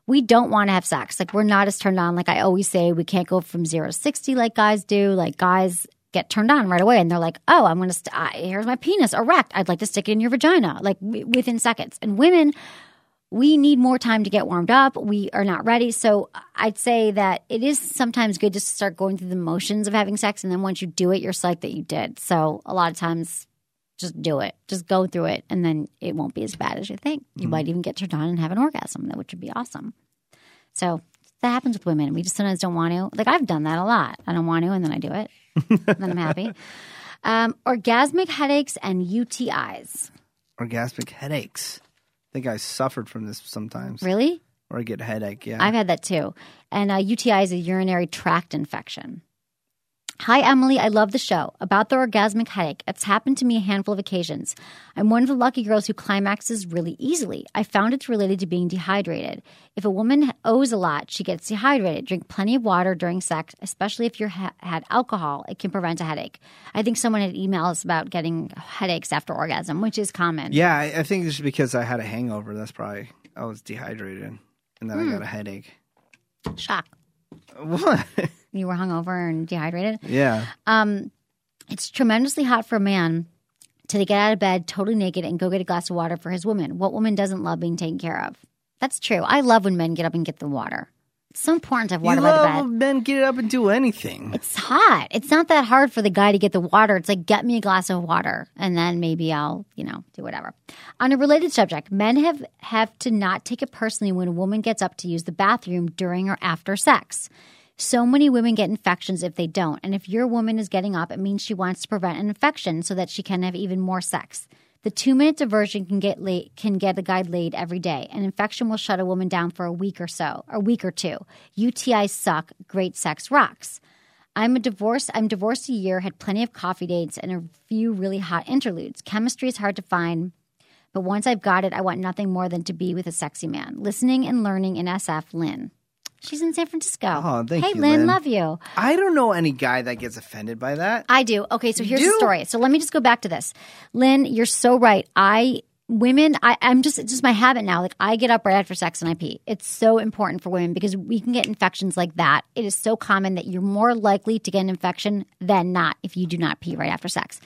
We don't want to have sex. Like we're not as turned on. Like I always say, we can't go from zero to sixty like guys do. Like guys get turned on right away, and they're like, "Oh, I'm gonna. St- I, here's my penis erect. I'd like to stick it in your vagina." Like w- within seconds. And women, we need more time to get warmed up. We are not ready. So I'd say that it is sometimes good just to start going through the motions of having sex. And then once you do it, you're psyched that you did. So a lot of times, just do it. Just go through it. And then it won't be as bad as you think. You might even get turned on and have an orgasm, which would be awesome. So that happens with women. We just sometimes don't want to. Like I've done that a lot. I don't want to, and then I do it. and then I'm happy. Um, orgasmic headaches and UTIs. Orgasmic headaches. I think I suffered from this sometimes. Really? Or I get a headache, yeah. I've had that too. And uh, UTI is a urinary tract infection. Hi, Emily. I love the show. About the orgasmic headache, it's happened to me a handful of occasions. I'm one of the lucky girls who climaxes really easily. I found it's related to being dehydrated. If a woman owes a lot, she gets dehydrated. Drink plenty of water during sex, especially if you've ha- had alcohol. It can prevent a headache. I think someone had emailed us about getting headaches after orgasm, which is common. yeah, I, I think it's because I had a hangover. That's probably, I was dehydrated. And then Hmm. I got a headache. Shock. What? You were hungover and dehydrated. yeah. Um, it's tremendously hot for a man to get out of bed totally naked and go get a glass of water for his woman. What woman doesn't love being taken care of? That's true. I love when men get up and get the water. It's so important to have water you by the bed. men get up and do anything. It's hot. It's not that hard for the guy to get the water. It's like, get me a glass of water and then maybe I'll, you know, do whatever. On a related subject, men have, have to not take it personally when a woman gets up to use the bathroom during or after sex. So many women get infections if they don't. And if your woman is getting up, it means she wants to prevent an infection so that she can have even more sex. The two minute diversion can get can get a guy laid every day. An infection will shut a woman down for a week or so, a week or two. UTIs suck. Great sex rocks. I'm a divorce. I'm divorced a year. Had plenty of coffee dates and a few really hot interludes. Chemistry is hard to find, but once I've got it, I want nothing more than to be with a sexy man. Listening and learning in SF, Lynn. She's in San Francisco. Oh, thank hey, you, Lynn, Lynn. love you. I don't know any guy that gets offended by that. I do. Okay, so here's the story. So let me just go back to this. Lynn, you're so right. I women, I, I'm just it's just my habit now. Like I get up right after sex and I pee. It's so important for women because we can get infections like that. It is so common that you're more likely to get an infection than not if you do not pee right after sex.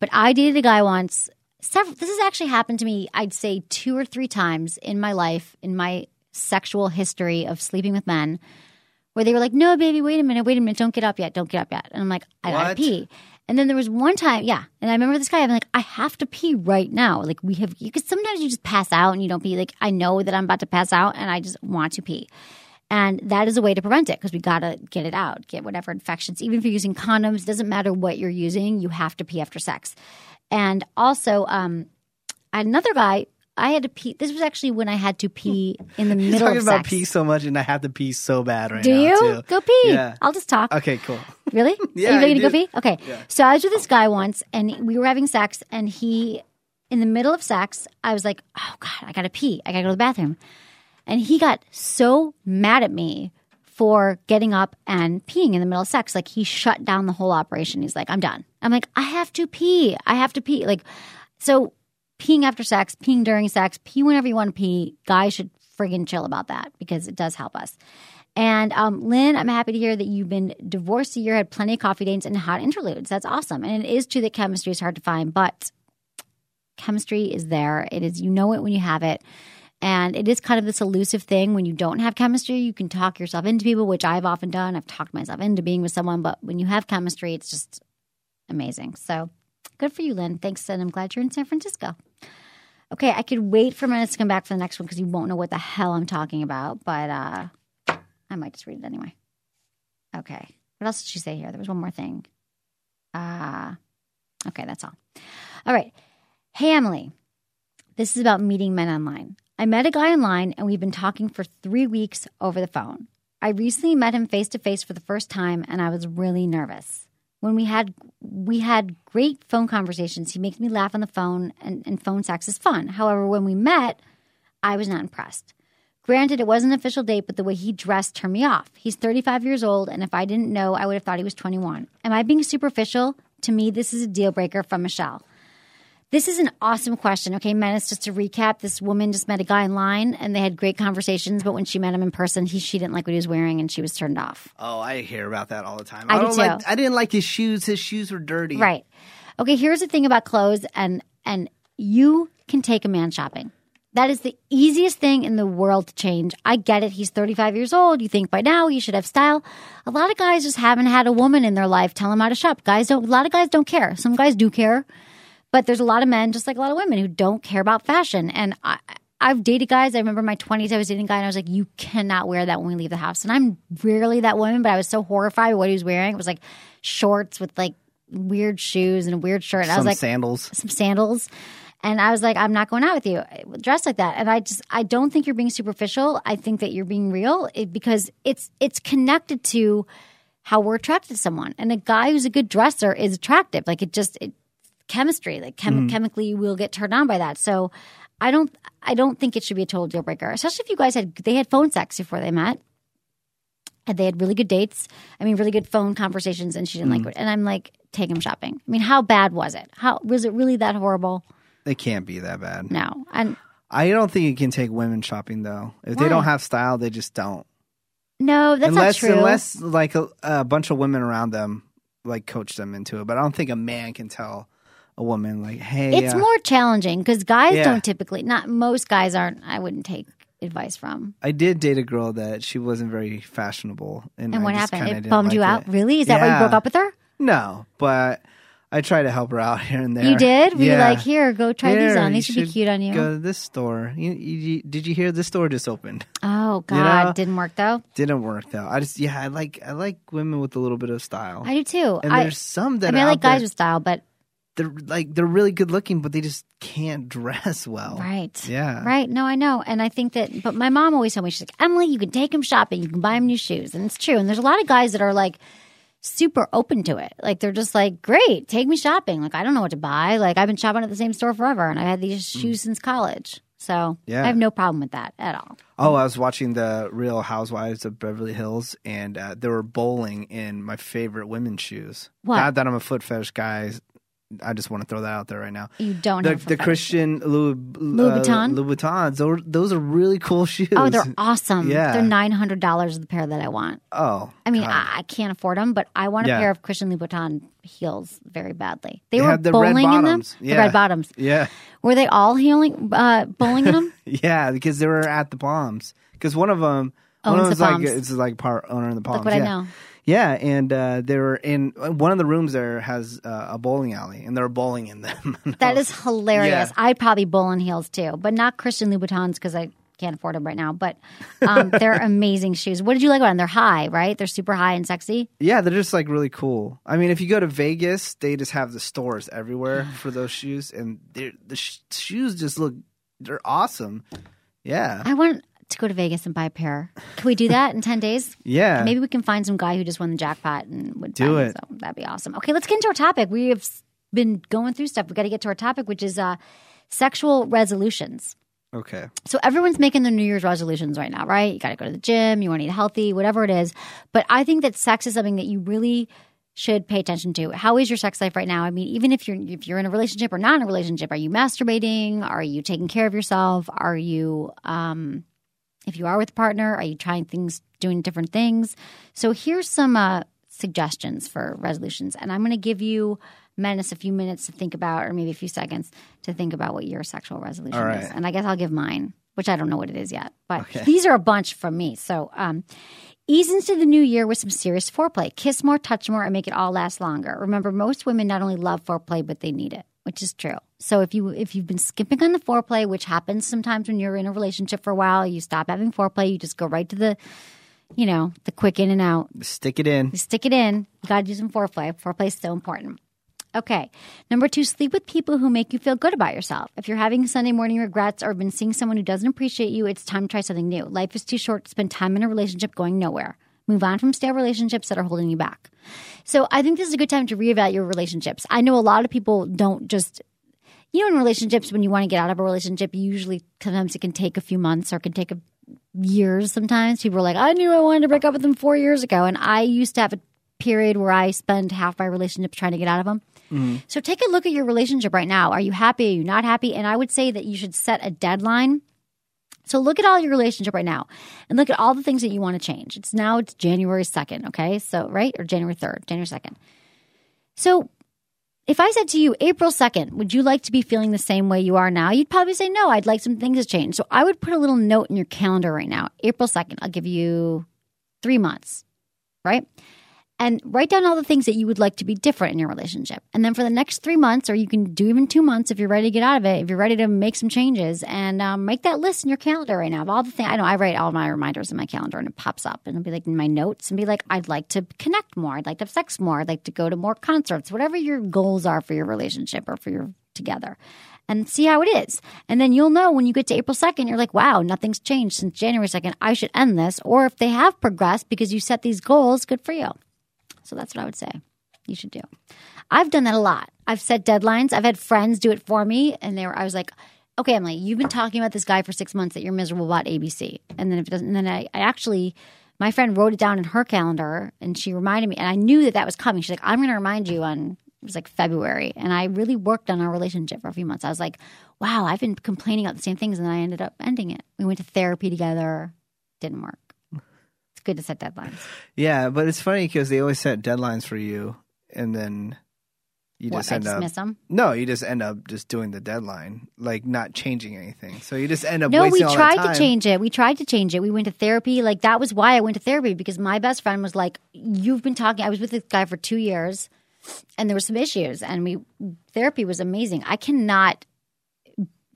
But I dated a guy once. Several, this has actually happened to me. I'd say two or three times in my life, in my sexual history of sleeping with men where they were like, "No, baby, wait a minute, wait a minute, don't get up yet, don't get up yet." And I'm like, "I gotta pee." And then there was one time, yeah, and I remember this guy. I'm like, "I have to pee right now." Like we have, because sometimes you just pass out and you don't pee. Like I know that I'm about to pass out and I just want to pee, and that is a way to prevent it because we gotta get it out, get whatever infections. Even if you're using condoms, doesn't matter what you're using, you have to pee after sex. And also, um, another guy. I had to pee. This was actually when I had to pee in the middle You're talking of about sex. pee so much, and I have to pee so bad right Do now. Do you too. go pee? Yeah. I'll just talk. Okay, cool. Really? Yeah, Are you ready I to go pee? Okay. So I was with this guy once, and we were having sex, and he, in the middle of sex, I was like, "Oh God, I gotta pee. I gotta go to the bathroom," and he got so mad at me for getting up and peeing in the middle of sex. Like he shut down the whole operation. He's like, I'm done. I'm like, I have to pee. I have to pee. Like, so peeing after sex, peeing during sex, pee whenever you want to pee. Guys should friggin' chill about that because it does help us. And um, Lynn, I'm happy to hear that you've been divorced a year, had plenty of coffee dates and hot interludes. That's awesome. And it is true that chemistry is hard to find, but chemistry is there. It is, you know it when you have it. And it is kind of this elusive thing when you don't have chemistry. You can talk yourself into people, which I've often done. I've talked myself into being with someone, but when you have chemistry, it's just amazing. So good for you, Lynn. Thanks. And I'm glad you're in San Francisco. Okay, I could wait for minutes to come back for the next one because you won't know what the hell I'm talking about, but uh, I might just read it anyway. Okay. What else did she say here? There was one more thing. Uh, okay, that's all. All right. Hey, Emily. This is about meeting men online. I met a guy online and we've been talking for three weeks over the phone. I recently met him face to face for the first time and I was really nervous. When we had we had great phone conversations. He makes me laugh on the phone and, and phone sex is fun. However, when we met, I was not impressed. Granted, it wasn't an official date, but the way he dressed turned me off. He's 35 years old, and if I didn't know, I would have thought he was 21. Am I being superficial? To me, this is a deal breaker from Michelle. This is an awesome question. Okay, Menace, just to recap, this woman just met a guy in line and they had great conversations, but when she met him in person, he she didn't like what he was wearing and she was turned off. Oh, I hear about that all the time. I do don't too. like. I didn't like his shoes. His shoes were dirty. Right. Okay, here's the thing about clothes and and you can take a man shopping. That is the easiest thing in the world to change. I get it. He's 35 years old. You think by now he should have style. A lot of guys just haven't had a woman in their life tell them how to shop. Guys don't, a lot of guys don't care. Some guys do care, but there's a lot of men, just like a lot of women, who don't care about fashion. And I, I've dated guys. I remember my 20s, I was dating a guy and I was like, you cannot wear that when we leave the house. And I'm rarely that woman, but I was so horrified by what he was wearing. It was like shorts with like weird shoes and a weird shirt. And I was Some like, sandals. some sandals. And I was like, I'm not going out with you dressed like that. And I just, I don't think you're being superficial. I think that you're being real because it's, it's connected to how we're attracted to someone. And a guy who's a good dresser is attractive. Like it just, it, chemistry, like chem- mm. chemically we'll get turned on by that. So I don't, I don't think it should be a total deal breaker, especially if you guys had, they had phone sex before they met. And they had really good dates. I mean, really good phone conversations, and she didn't like mm. it. And I'm like, take him shopping. I mean, how bad was it? How was it really that horrible? It can't be that bad. No. And I don't think you can take women shopping though. If Why? they don't have style, they just don't. no, that's unless not true. unless like a, a bunch of women around them like coach them into it. But I don't think a man can tell a woman like, "Hey, it's uh, more challenging because guys Yeah. don't typically. Not most guys aren't. I wouldn't take advice from. I did date a girl that she wasn't very fashionable, and, And what happened? It bummed you out. it. Really? Is that why you broke up with her? No, but I try to help her out here and there. You did? Were you Yeah. like, here, go try these on. These should be cute on you. Go to this store. You, you, did you hear this store just opened? Oh God, know? didn't work though. Didn't work though. I just yeah, I like I like women with a little bit of style. I do too. and I, there's some that I mean, I like out there, guys with style, but they're like they're really good looking, but they just can't dress well. right, Yeah. right. No, I know, and I think that. But my mom always told me she's like, Emily, you can take him shopping, you can buy him new shoes, and it's true. And there's a lot of guys that are like super open to it. Like they're just like, great, take me shopping. Like I don't know what to buy. Like I've been shopping at the same store forever, and I've had these shoes since college. So Mm. Yeah. I have no problem with that at all. Oh, I was watching the Real Housewives of Beverly Hills, and uh, they were bowling in my favorite women's shoes. What? Not that I'm a foot fetish guy. I just want to throw that out there right now. You don't The, have the Christian Louis, uh, Vuitton? Louis Vuittons. Those, those are really cool shoes. Oh, they're awesome. Yeah. They're nine hundred dollars the pair that I want. Oh, I mean, I, I can't afford them, but I want a Yeah. pair of Christian Louboutin heels very badly. They, They were the bowling in them. bottoms. The Yeah. red bottoms. yeah, Were they all healing, uh, bowling in them? yeah, because they were at the Palms. Because one of them, Owns one of the them's like Palms. it's like part owner of the Palms. Look what I know. Yeah, and uh, they were in one of the rooms. There has uh, a bowling alley, and they're bowling in them. That is hilarious. Yeah. I'd probably bowl in heels too, but not Christian Louboutins because I can't afford them right now. But um, they're amazing shoes. What did you like about them? They're high, right? They're super high and sexy. Yeah, they're just like really cool. I mean, if you go to Vegas, they just have the stores everywhere for those shoes, and the sh- shoes just look they're awesome. Yeah, I want to go to Vegas and buy a pair. Can we do that in 10 days? yeah. Maybe we can find some guy who just won the jackpot and would Do it. So that'd be awesome. Okay, let's get into our topic. We have been going through stuff. We got to get to our topic, which is uh, sexual resolutions. Okay. So everyone's making their New Year's resolutions right now, right? You got to go to the gym, you want to eat healthy, whatever it is. But I think that sex is something that you really should pay attention to. How is your sex life right now? I mean, even if you're if you're in a relationship or not in a relationship, are you masturbating? Are you taking care of yourself? Are you um if you are with a partner, are you trying things, doing different things? So here's some uh, suggestions for resolutions, and I'm going to give you Menace a few minutes to think about, or maybe a few seconds to think about what your sexual resolution right. is. And I guess I'll give mine, which I don't know what it is yet, but Okay. these are a bunch from me. So um, ease into the new year with some serious foreplay. Kiss more, touch more, and make it all last longer. Remember, most women not only love foreplay, but they need it, which is true. So if you if you've been skipping on the foreplay, which happens sometimes when you're in a relationship for a while, you stop having foreplay, you just go right to the, you know, the quick in and out. Stick it in. You stick it in. You got to do some foreplay. Foreplay is so important. Okay. Number two, sleep with people who make you feel good about yourself. If you're having Sunday morning regrets or been seeing someone who doesn't appreciate you, it's time to try something new. Life is too short to spend time in a relationship going nowhere. Move on from stale relationships that are holding you back. So I think this is a good time to reevaluate your relationships. I know a lot of people don't just you know, in relationships, when you want to get out of a relationship, usually sometimes it can take a few months or it can take a, years sometimes. People are like, I knew I wanted to break up with them four years ago. And I used to have a period where I spend half my relationships trying to get out of them. Mm-hmm. So take a look at your relationship right now. Are you happy? Are you not happy? And I would say that you should set a deadline. So look at all your relationship right now and look at all the things that you want to change. It's now it's January 2nd, okay? So, right? Or January 3rd, January 2nd. So if I said to you, April 2nd, would you like to be feeling the same way you are now? You'd probably say, no, I'd like some things to change. So I would put a little note in your calendar right now. April 2nd, I'll give you three months, right? And write down all the things that you would like to be different in your relationship. And then for the next three months, or you can do even two months if you're ready to get out of it, if you're ready to make some changes, and um, make that list in your calendar right now of all the things. I know I write all my reminders in my calendar and it pops up and it'll be like in my notes and be like, I'd like to connect more. I'd like to have sex more. I'd like to go to more concerts, whatever your goals are for your relationship or for your together. And see how it is. And then you'll know when you get to April 2nd, you're like, wow, nothing's changed since January 2nd. I should end this. Or if they have progressed because you set these goals, good for you. So that's what I would say you should do. I've done that a lot. I've set deadlines. I've had friends do it for me, and they were. I was like, "Okay, Emily, you've been talking about this guy for six months that you're miserable about ABC." And then if it doesn't, then I, I actually, my friend wrote it down in her calendar, and she reminded me, and I knew that that was coming. She's like, "I'm going to remind you on." It was like February, and I really worked on our relationship for a few months. I was like, "Wow, I've been complaining about the same things," and I ended up ending it. We went to therapy together. Didn't work. Good to set deadlines. Yeah, but it's funny because they always set deadlines for you, and then you What, just end just up miss them? no, you just end up just doing the deadline, like not changing anything. So you just end up No, we wasting all that tried to change it. We tried to change it. We went to therapy. Like that was why I went to therapy because my best friend was like, "You've been talking." I was with this guy for two years, and there were some issues, and we therapy was amazing. I cannot.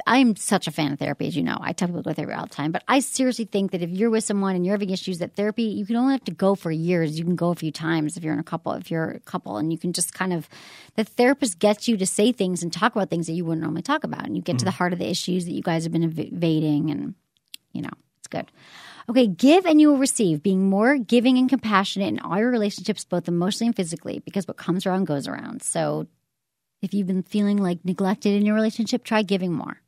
I'm such a fan of therapy, as you know. I tell people to go to therapy all the time, but I seriously think that if you're with someone and you're having issues, that therapy you can only have to go for years. You can go a few times if you're in a couple. If you're a couple, and you can just kind of the therapist gets you to say things and talk about things that you wouldn't normally talk about, and you get to the mm-hmm. heart of the issues that you guys have been evading, and you know it's good. Okay, give and you will receive. Being more giving and compassionate in all your relationships, both emotionally and physically, because what comes around goes around. So, if you've been feeling like neglected in your relationship, try giving more.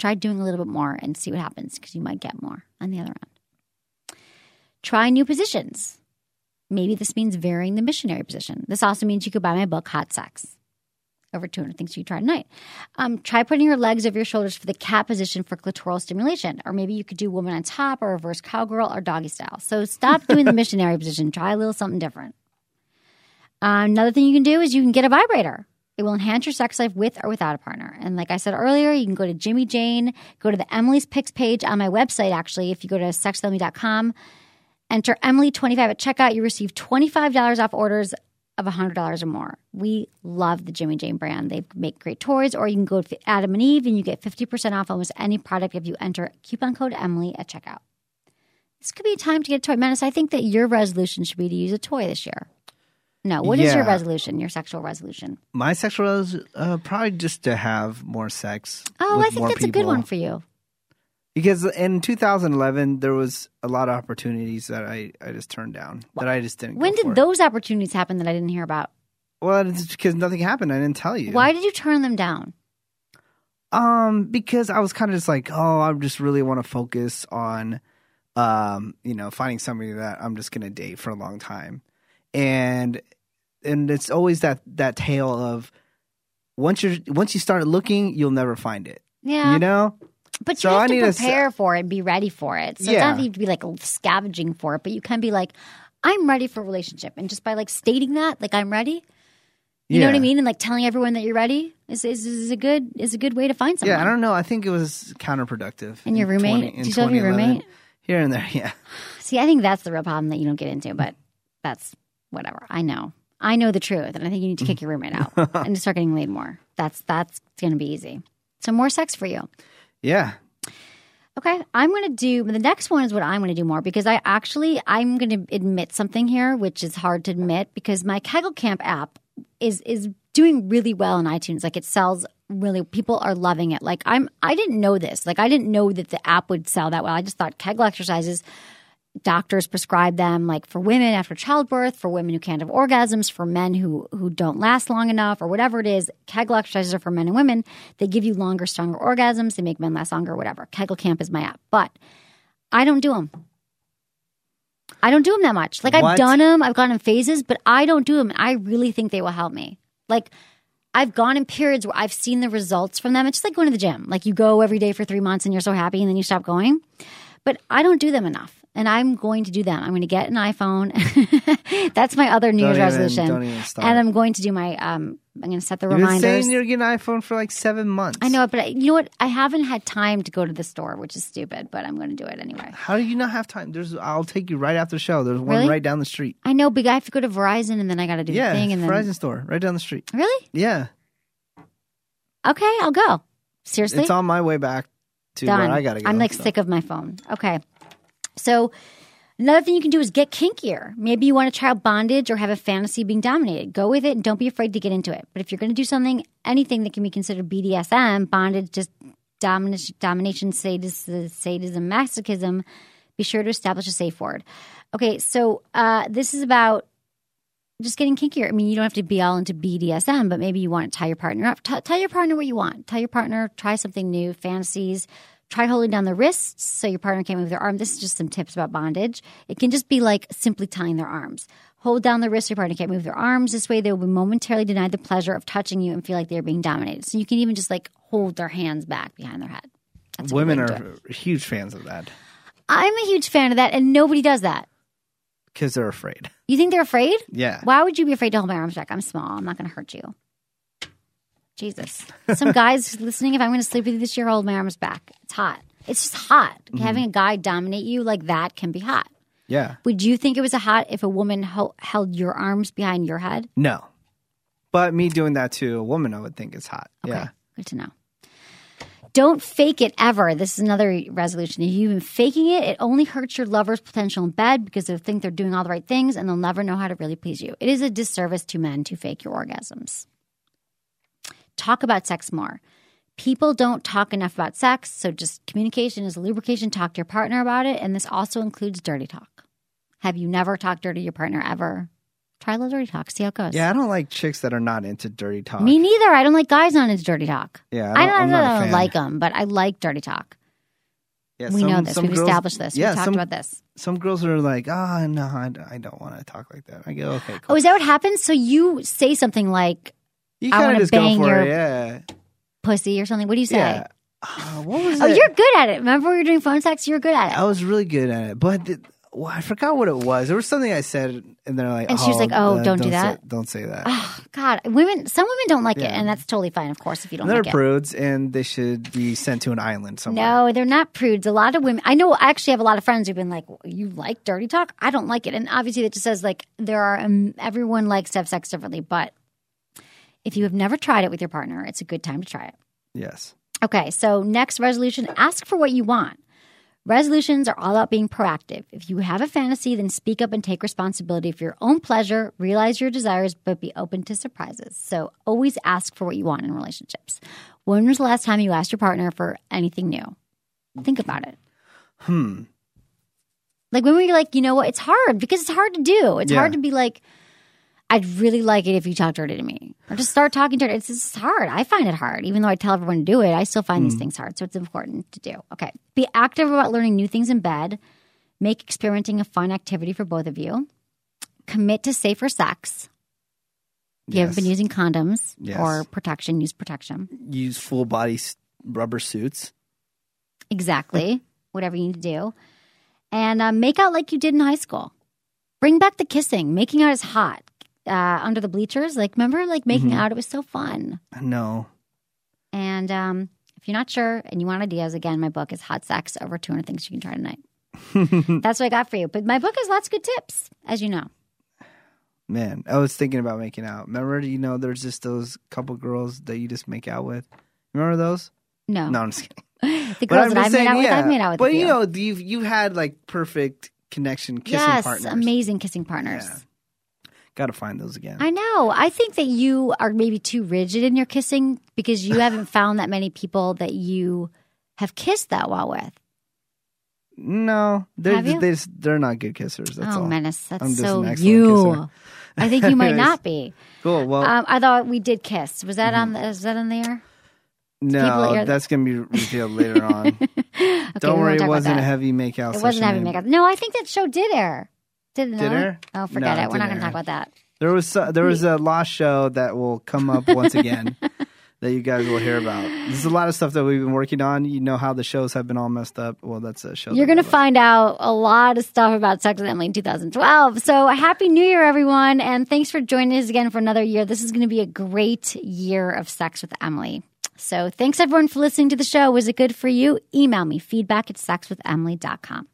Try doing a little bit more and see what happens because you might get more on the other end. Try new positions. Maybe this means varying the missionary position. This also means you could buy my book, Hot Sex. Over 200 things you try tonight. Um, try putting your legs over your shoulders for the cat position for clitoral stimulation. Or maybe you could do woman on top or reverse cowgirl or doggy style. So stop doing the missionary position. Try a little something different. Uh, another thing you can do is you can get a vibrator. It will enhance your sex life with or without a partner. And like I said earlier, you can go to Jimmyjane, go to the Emily's Picks page on my website, actually. If you go to sexwithemily.com, enter Emily25 at checkout, you receive $25 off orders of $100 or more. We love the Jimmyjane brand. They make great toys, or you can go to Adam and Eve and you get 50% off almost any product if you enter coupon code Emily at checkout. This could be a time to get a toy. Menace, I think that your resolution should be to use a toy this year. No, what is your Yeah. resolution, your sexual resolution? My sexual is uh, probably just to have more sex. Oh, with I think more that's a good people. one for you. Because in 2011, there was a lot of opportunities that I, I just turned down that I just didn't. When go did for. those opportunities happen that I didn't hear about? Well, it's because nothing happened. I didn't tell you. Why did you turn them down? Um, because I was kind of just like, oh, I just really want to focus on, um, you know, finding somebody that I'm just gonna date for a long time, and and it's always that that tale of once you're once you start looking, you'll never find it. Yeah. You know, But So you have need to to prepare for it, be ready for it. So it's Yeah. not that you have to be like scavenging for it, but you can be like, I'm ready for a relationship. And just by like stating that, like I'm ready, you know what I mean? And like telling everyone that you're ready is, is, is a good is a good way to find someone. yeah. I don't know. I think it was counterproductive. And your roommate? 20 in Did you tell your roommate? Here and there, yeah. See, I think that's the real problem that you don't get into, but that's whatever. I know. I know the truth, and I think you need to kick your roommate out and start getting laid more. That's that's going to be easy. So more sex for you. Yeah. Okay, I'm going to do the next one is what I'm going to do more because I actually I'm going to admit something here, which is hard to admit because my Kegel Camp app is is doing really well on iTunes. Like it sells really, people are loving it. Like I'm I didn't know this. Like I didn't know that the app would sell that well. I just thought Kegel exercises doctors prescribe them like for women after childbirth, for women who can't have orgasms, for men who who don't last long enough, or whatever it is. Kegel exercises are for men and women. They give you longer, stronger orgasms. They make men last longer, whatever. Kegel Camp is my app, but I don't do them. I don't do them that much. Like I've done them, I've gone in phases, but I don't do them. I really think they will help me. Like I've gone in periods where I've seen the results from them. It's just like going to the gym. Like you go every day for three months and you're so happy, and then you stop going. But I don't do them enough. And I'm going to do that. I'm going to get an iPhone. That's my other New Year's even- resolution. don't even start. And I'm going to do my. Um, I'm going to set the You've been reminders. saying you're getting an iPhone for like seven months. I know, but I, you know what? I haven't had time to go to the store, which is stupid. But I'm going to do it anyway. How do you not have time? There's. I'll take you right after the show. There's one Really? right down the street. I know, but I have to go to Verizon, and then I got to do Yeah, the thing, and then Verizon store right down the street. really, Yeah, okay, I'll go. Seriously, it's on my way back to done. where I gotta go. I'm like so. sick of my phone. Okay. So another thing you can do is get kinkier. Maybe you want to try out bondage or have a fantasy being dominated. Go with it and don't be afraid to get into it. But if you're going to do something, anything that can be considered BDSM, bondage, just domination, domination sadism, sadism, masochism, be sure to establish a safe word. Okay, so uh, this is about just getting kinkier. I mean, you don't have to be all into BDSM, but maybe you want to tie your partner up. T- tell your partner what you want. Tell your partner, try something new, fantasies. Try holding down the wrists so your partner can't move their arm. This is just some tips about bondage. It can just be like simply tying their arms. Hold down the wrist so your partner can't move their arms. This way they will be momentarily denied the pleasure of touching you and feel like they're being dominated. So you can even just like hold their hands back behind their head. That's Women way to do it. are huge fans of that I'm a huge fan of that, and nobody does that. because they're afraid. You think they're afraid? Yeah. Why would you be afraid to hold my arms back? I'm small. I'm not going to hurt you. Jesus. Some guys listening, if I'm going to sleep with you this year, hold my arms back. It's hot. It's just hot. Mm-hmm. Having a guy dominate you like that can be hot. Yeah. Would you think it was a hot if a woman ho- held your arms behind your head? No. But me doing that to a woman, I would think is hot. Yeah. Good to know. Don't fake it ever. This is another resolution. If you've been faking it, it only hurts your lover's potential in bed because they'll think they're doing all the right things and they'll never know how to really please you. It is a disservice to men to fake your orgasms. Talk about sex more. People don't talk enough about sex, so just communication is lubrication. Talk to your partner about it, and this also includes dirty talk. Have you never talked dirty to your partner ever? Try a little dirty talk. See how it goes. Yeah, I don't like chicks that are not into dirty talk. Me neither. I don't like guys not into dirty talk. Yeah, I I don't, don't- not a I don't like them, but I like dirty talk. Yeah, we some- know this. We've girls- established this. Yeah, we talked some, about this. Some girls are like, ah, no, I, I don't want to talk like that. I go, okay, Cool. Oh, is that what happens? So you say something like you I kind of just go bang for your- it. Yeah. pussy or something? What do you say? Yeah. Uh, what was Oh, it? you're good at it. Remember when we were doing phone sex? You're good at it. I was really good at it, but the, well, I forgot what it was. There was something I said, and they're like, And she was like, oh, don't do say- that? don't say that. Oh, God, women. Some women don't like it, Yeah. and that's totally fine. Of course, if you don't they're like it. prudes, and they should be sent to an island somewhere. No, they're not prudes. A lot of women, I know, I actually have a lot of friends who've been like, you like dirty talk? I don't like it. And obviously, that just says like there are, um, everyone likes to have sex differently. But if you have never tried it with your partner, it's a good time to try it. Yes. Okay, so next resolution ask for what you want. Resolutions are all about being proactive. If you have a fantasy, then speak up and take responsibility for your own pleasure, realize your desires, but be open to surprises. So always ask for what you want in relationships. When was the last time you asked your partner for anything new? Think about it. Hmm. Like when were you like, you know what? It's hard because it's hard to do. It's Yeah. hard to be like, I'd really like it if you talk dirty to me or just start talking dirty. It's just hard. I find it hard. Even though I tell everyone to do it, I still find these things hard. So it's important to do. Okay. Be active about learning new things in bed. Make experimenting a fun activity for both of you. Commit to safer sex. If you haven't been using condoms Yes. or protection, use protection. Use full body rubber suits. Exactly. Whatever you need to do. And uh, make out like you did in high school. Bring back the kissing. Making out is hot. Uh, under the bleachers. Like, remember, like making Mm-hmm. out? It was so fun. No. And um, if you're not sure and you want ideas, again, my book is Hot Sex Over 200 Things You Can Try Tonight. That's what I got for you. But my book has lots of good tips, as you know. Man, I was thinking about making out. Remember, you know, there's just those couple girls that you just make out with. Remember those? No. No, I'm just kidding. the girls that I've made out with. I've made out with. But you know, you've you've had like perfect connection kissing yes, partners. amazing kissing partners. Yeah. Got to find those again. I know. I think that you are maybe too rigid in your kissing because you haven't found that many people that you have kissed that well with. no, they're Have you? they just, they're not good kissers. That's oh, all. Menace, that's I'm just so an excellent you. kisser. I think you might Anyways. not be. Cool. Well, Um, I thought we did kiss. Was that Mm-hmm. on? The, is that on the air? no, hear- that's gonna be revealed later on. Okay, Don't worry, it about wasn't a that. heavy makeout. It wasn't a heavy session. makeup. No, I think that show did air. Did Did? Oh, forget No, it. it We're not going to talk about that. There was uh, there was a lost show that will come up once again that you guys will hear about. There's a lot of stuff that we've been working on. You know how the shows have been all messed up. Well, that's a show. You're going to find out a lot of stuff about Sex with Emily in 2012. So, Happy New Year, everyone. And thanks for joining us again for another year. This is going to be a great year of Sex with Emily. So, thanks everyone for listening to the show. Was it good for you? Email me feedback at sexwithemily.com.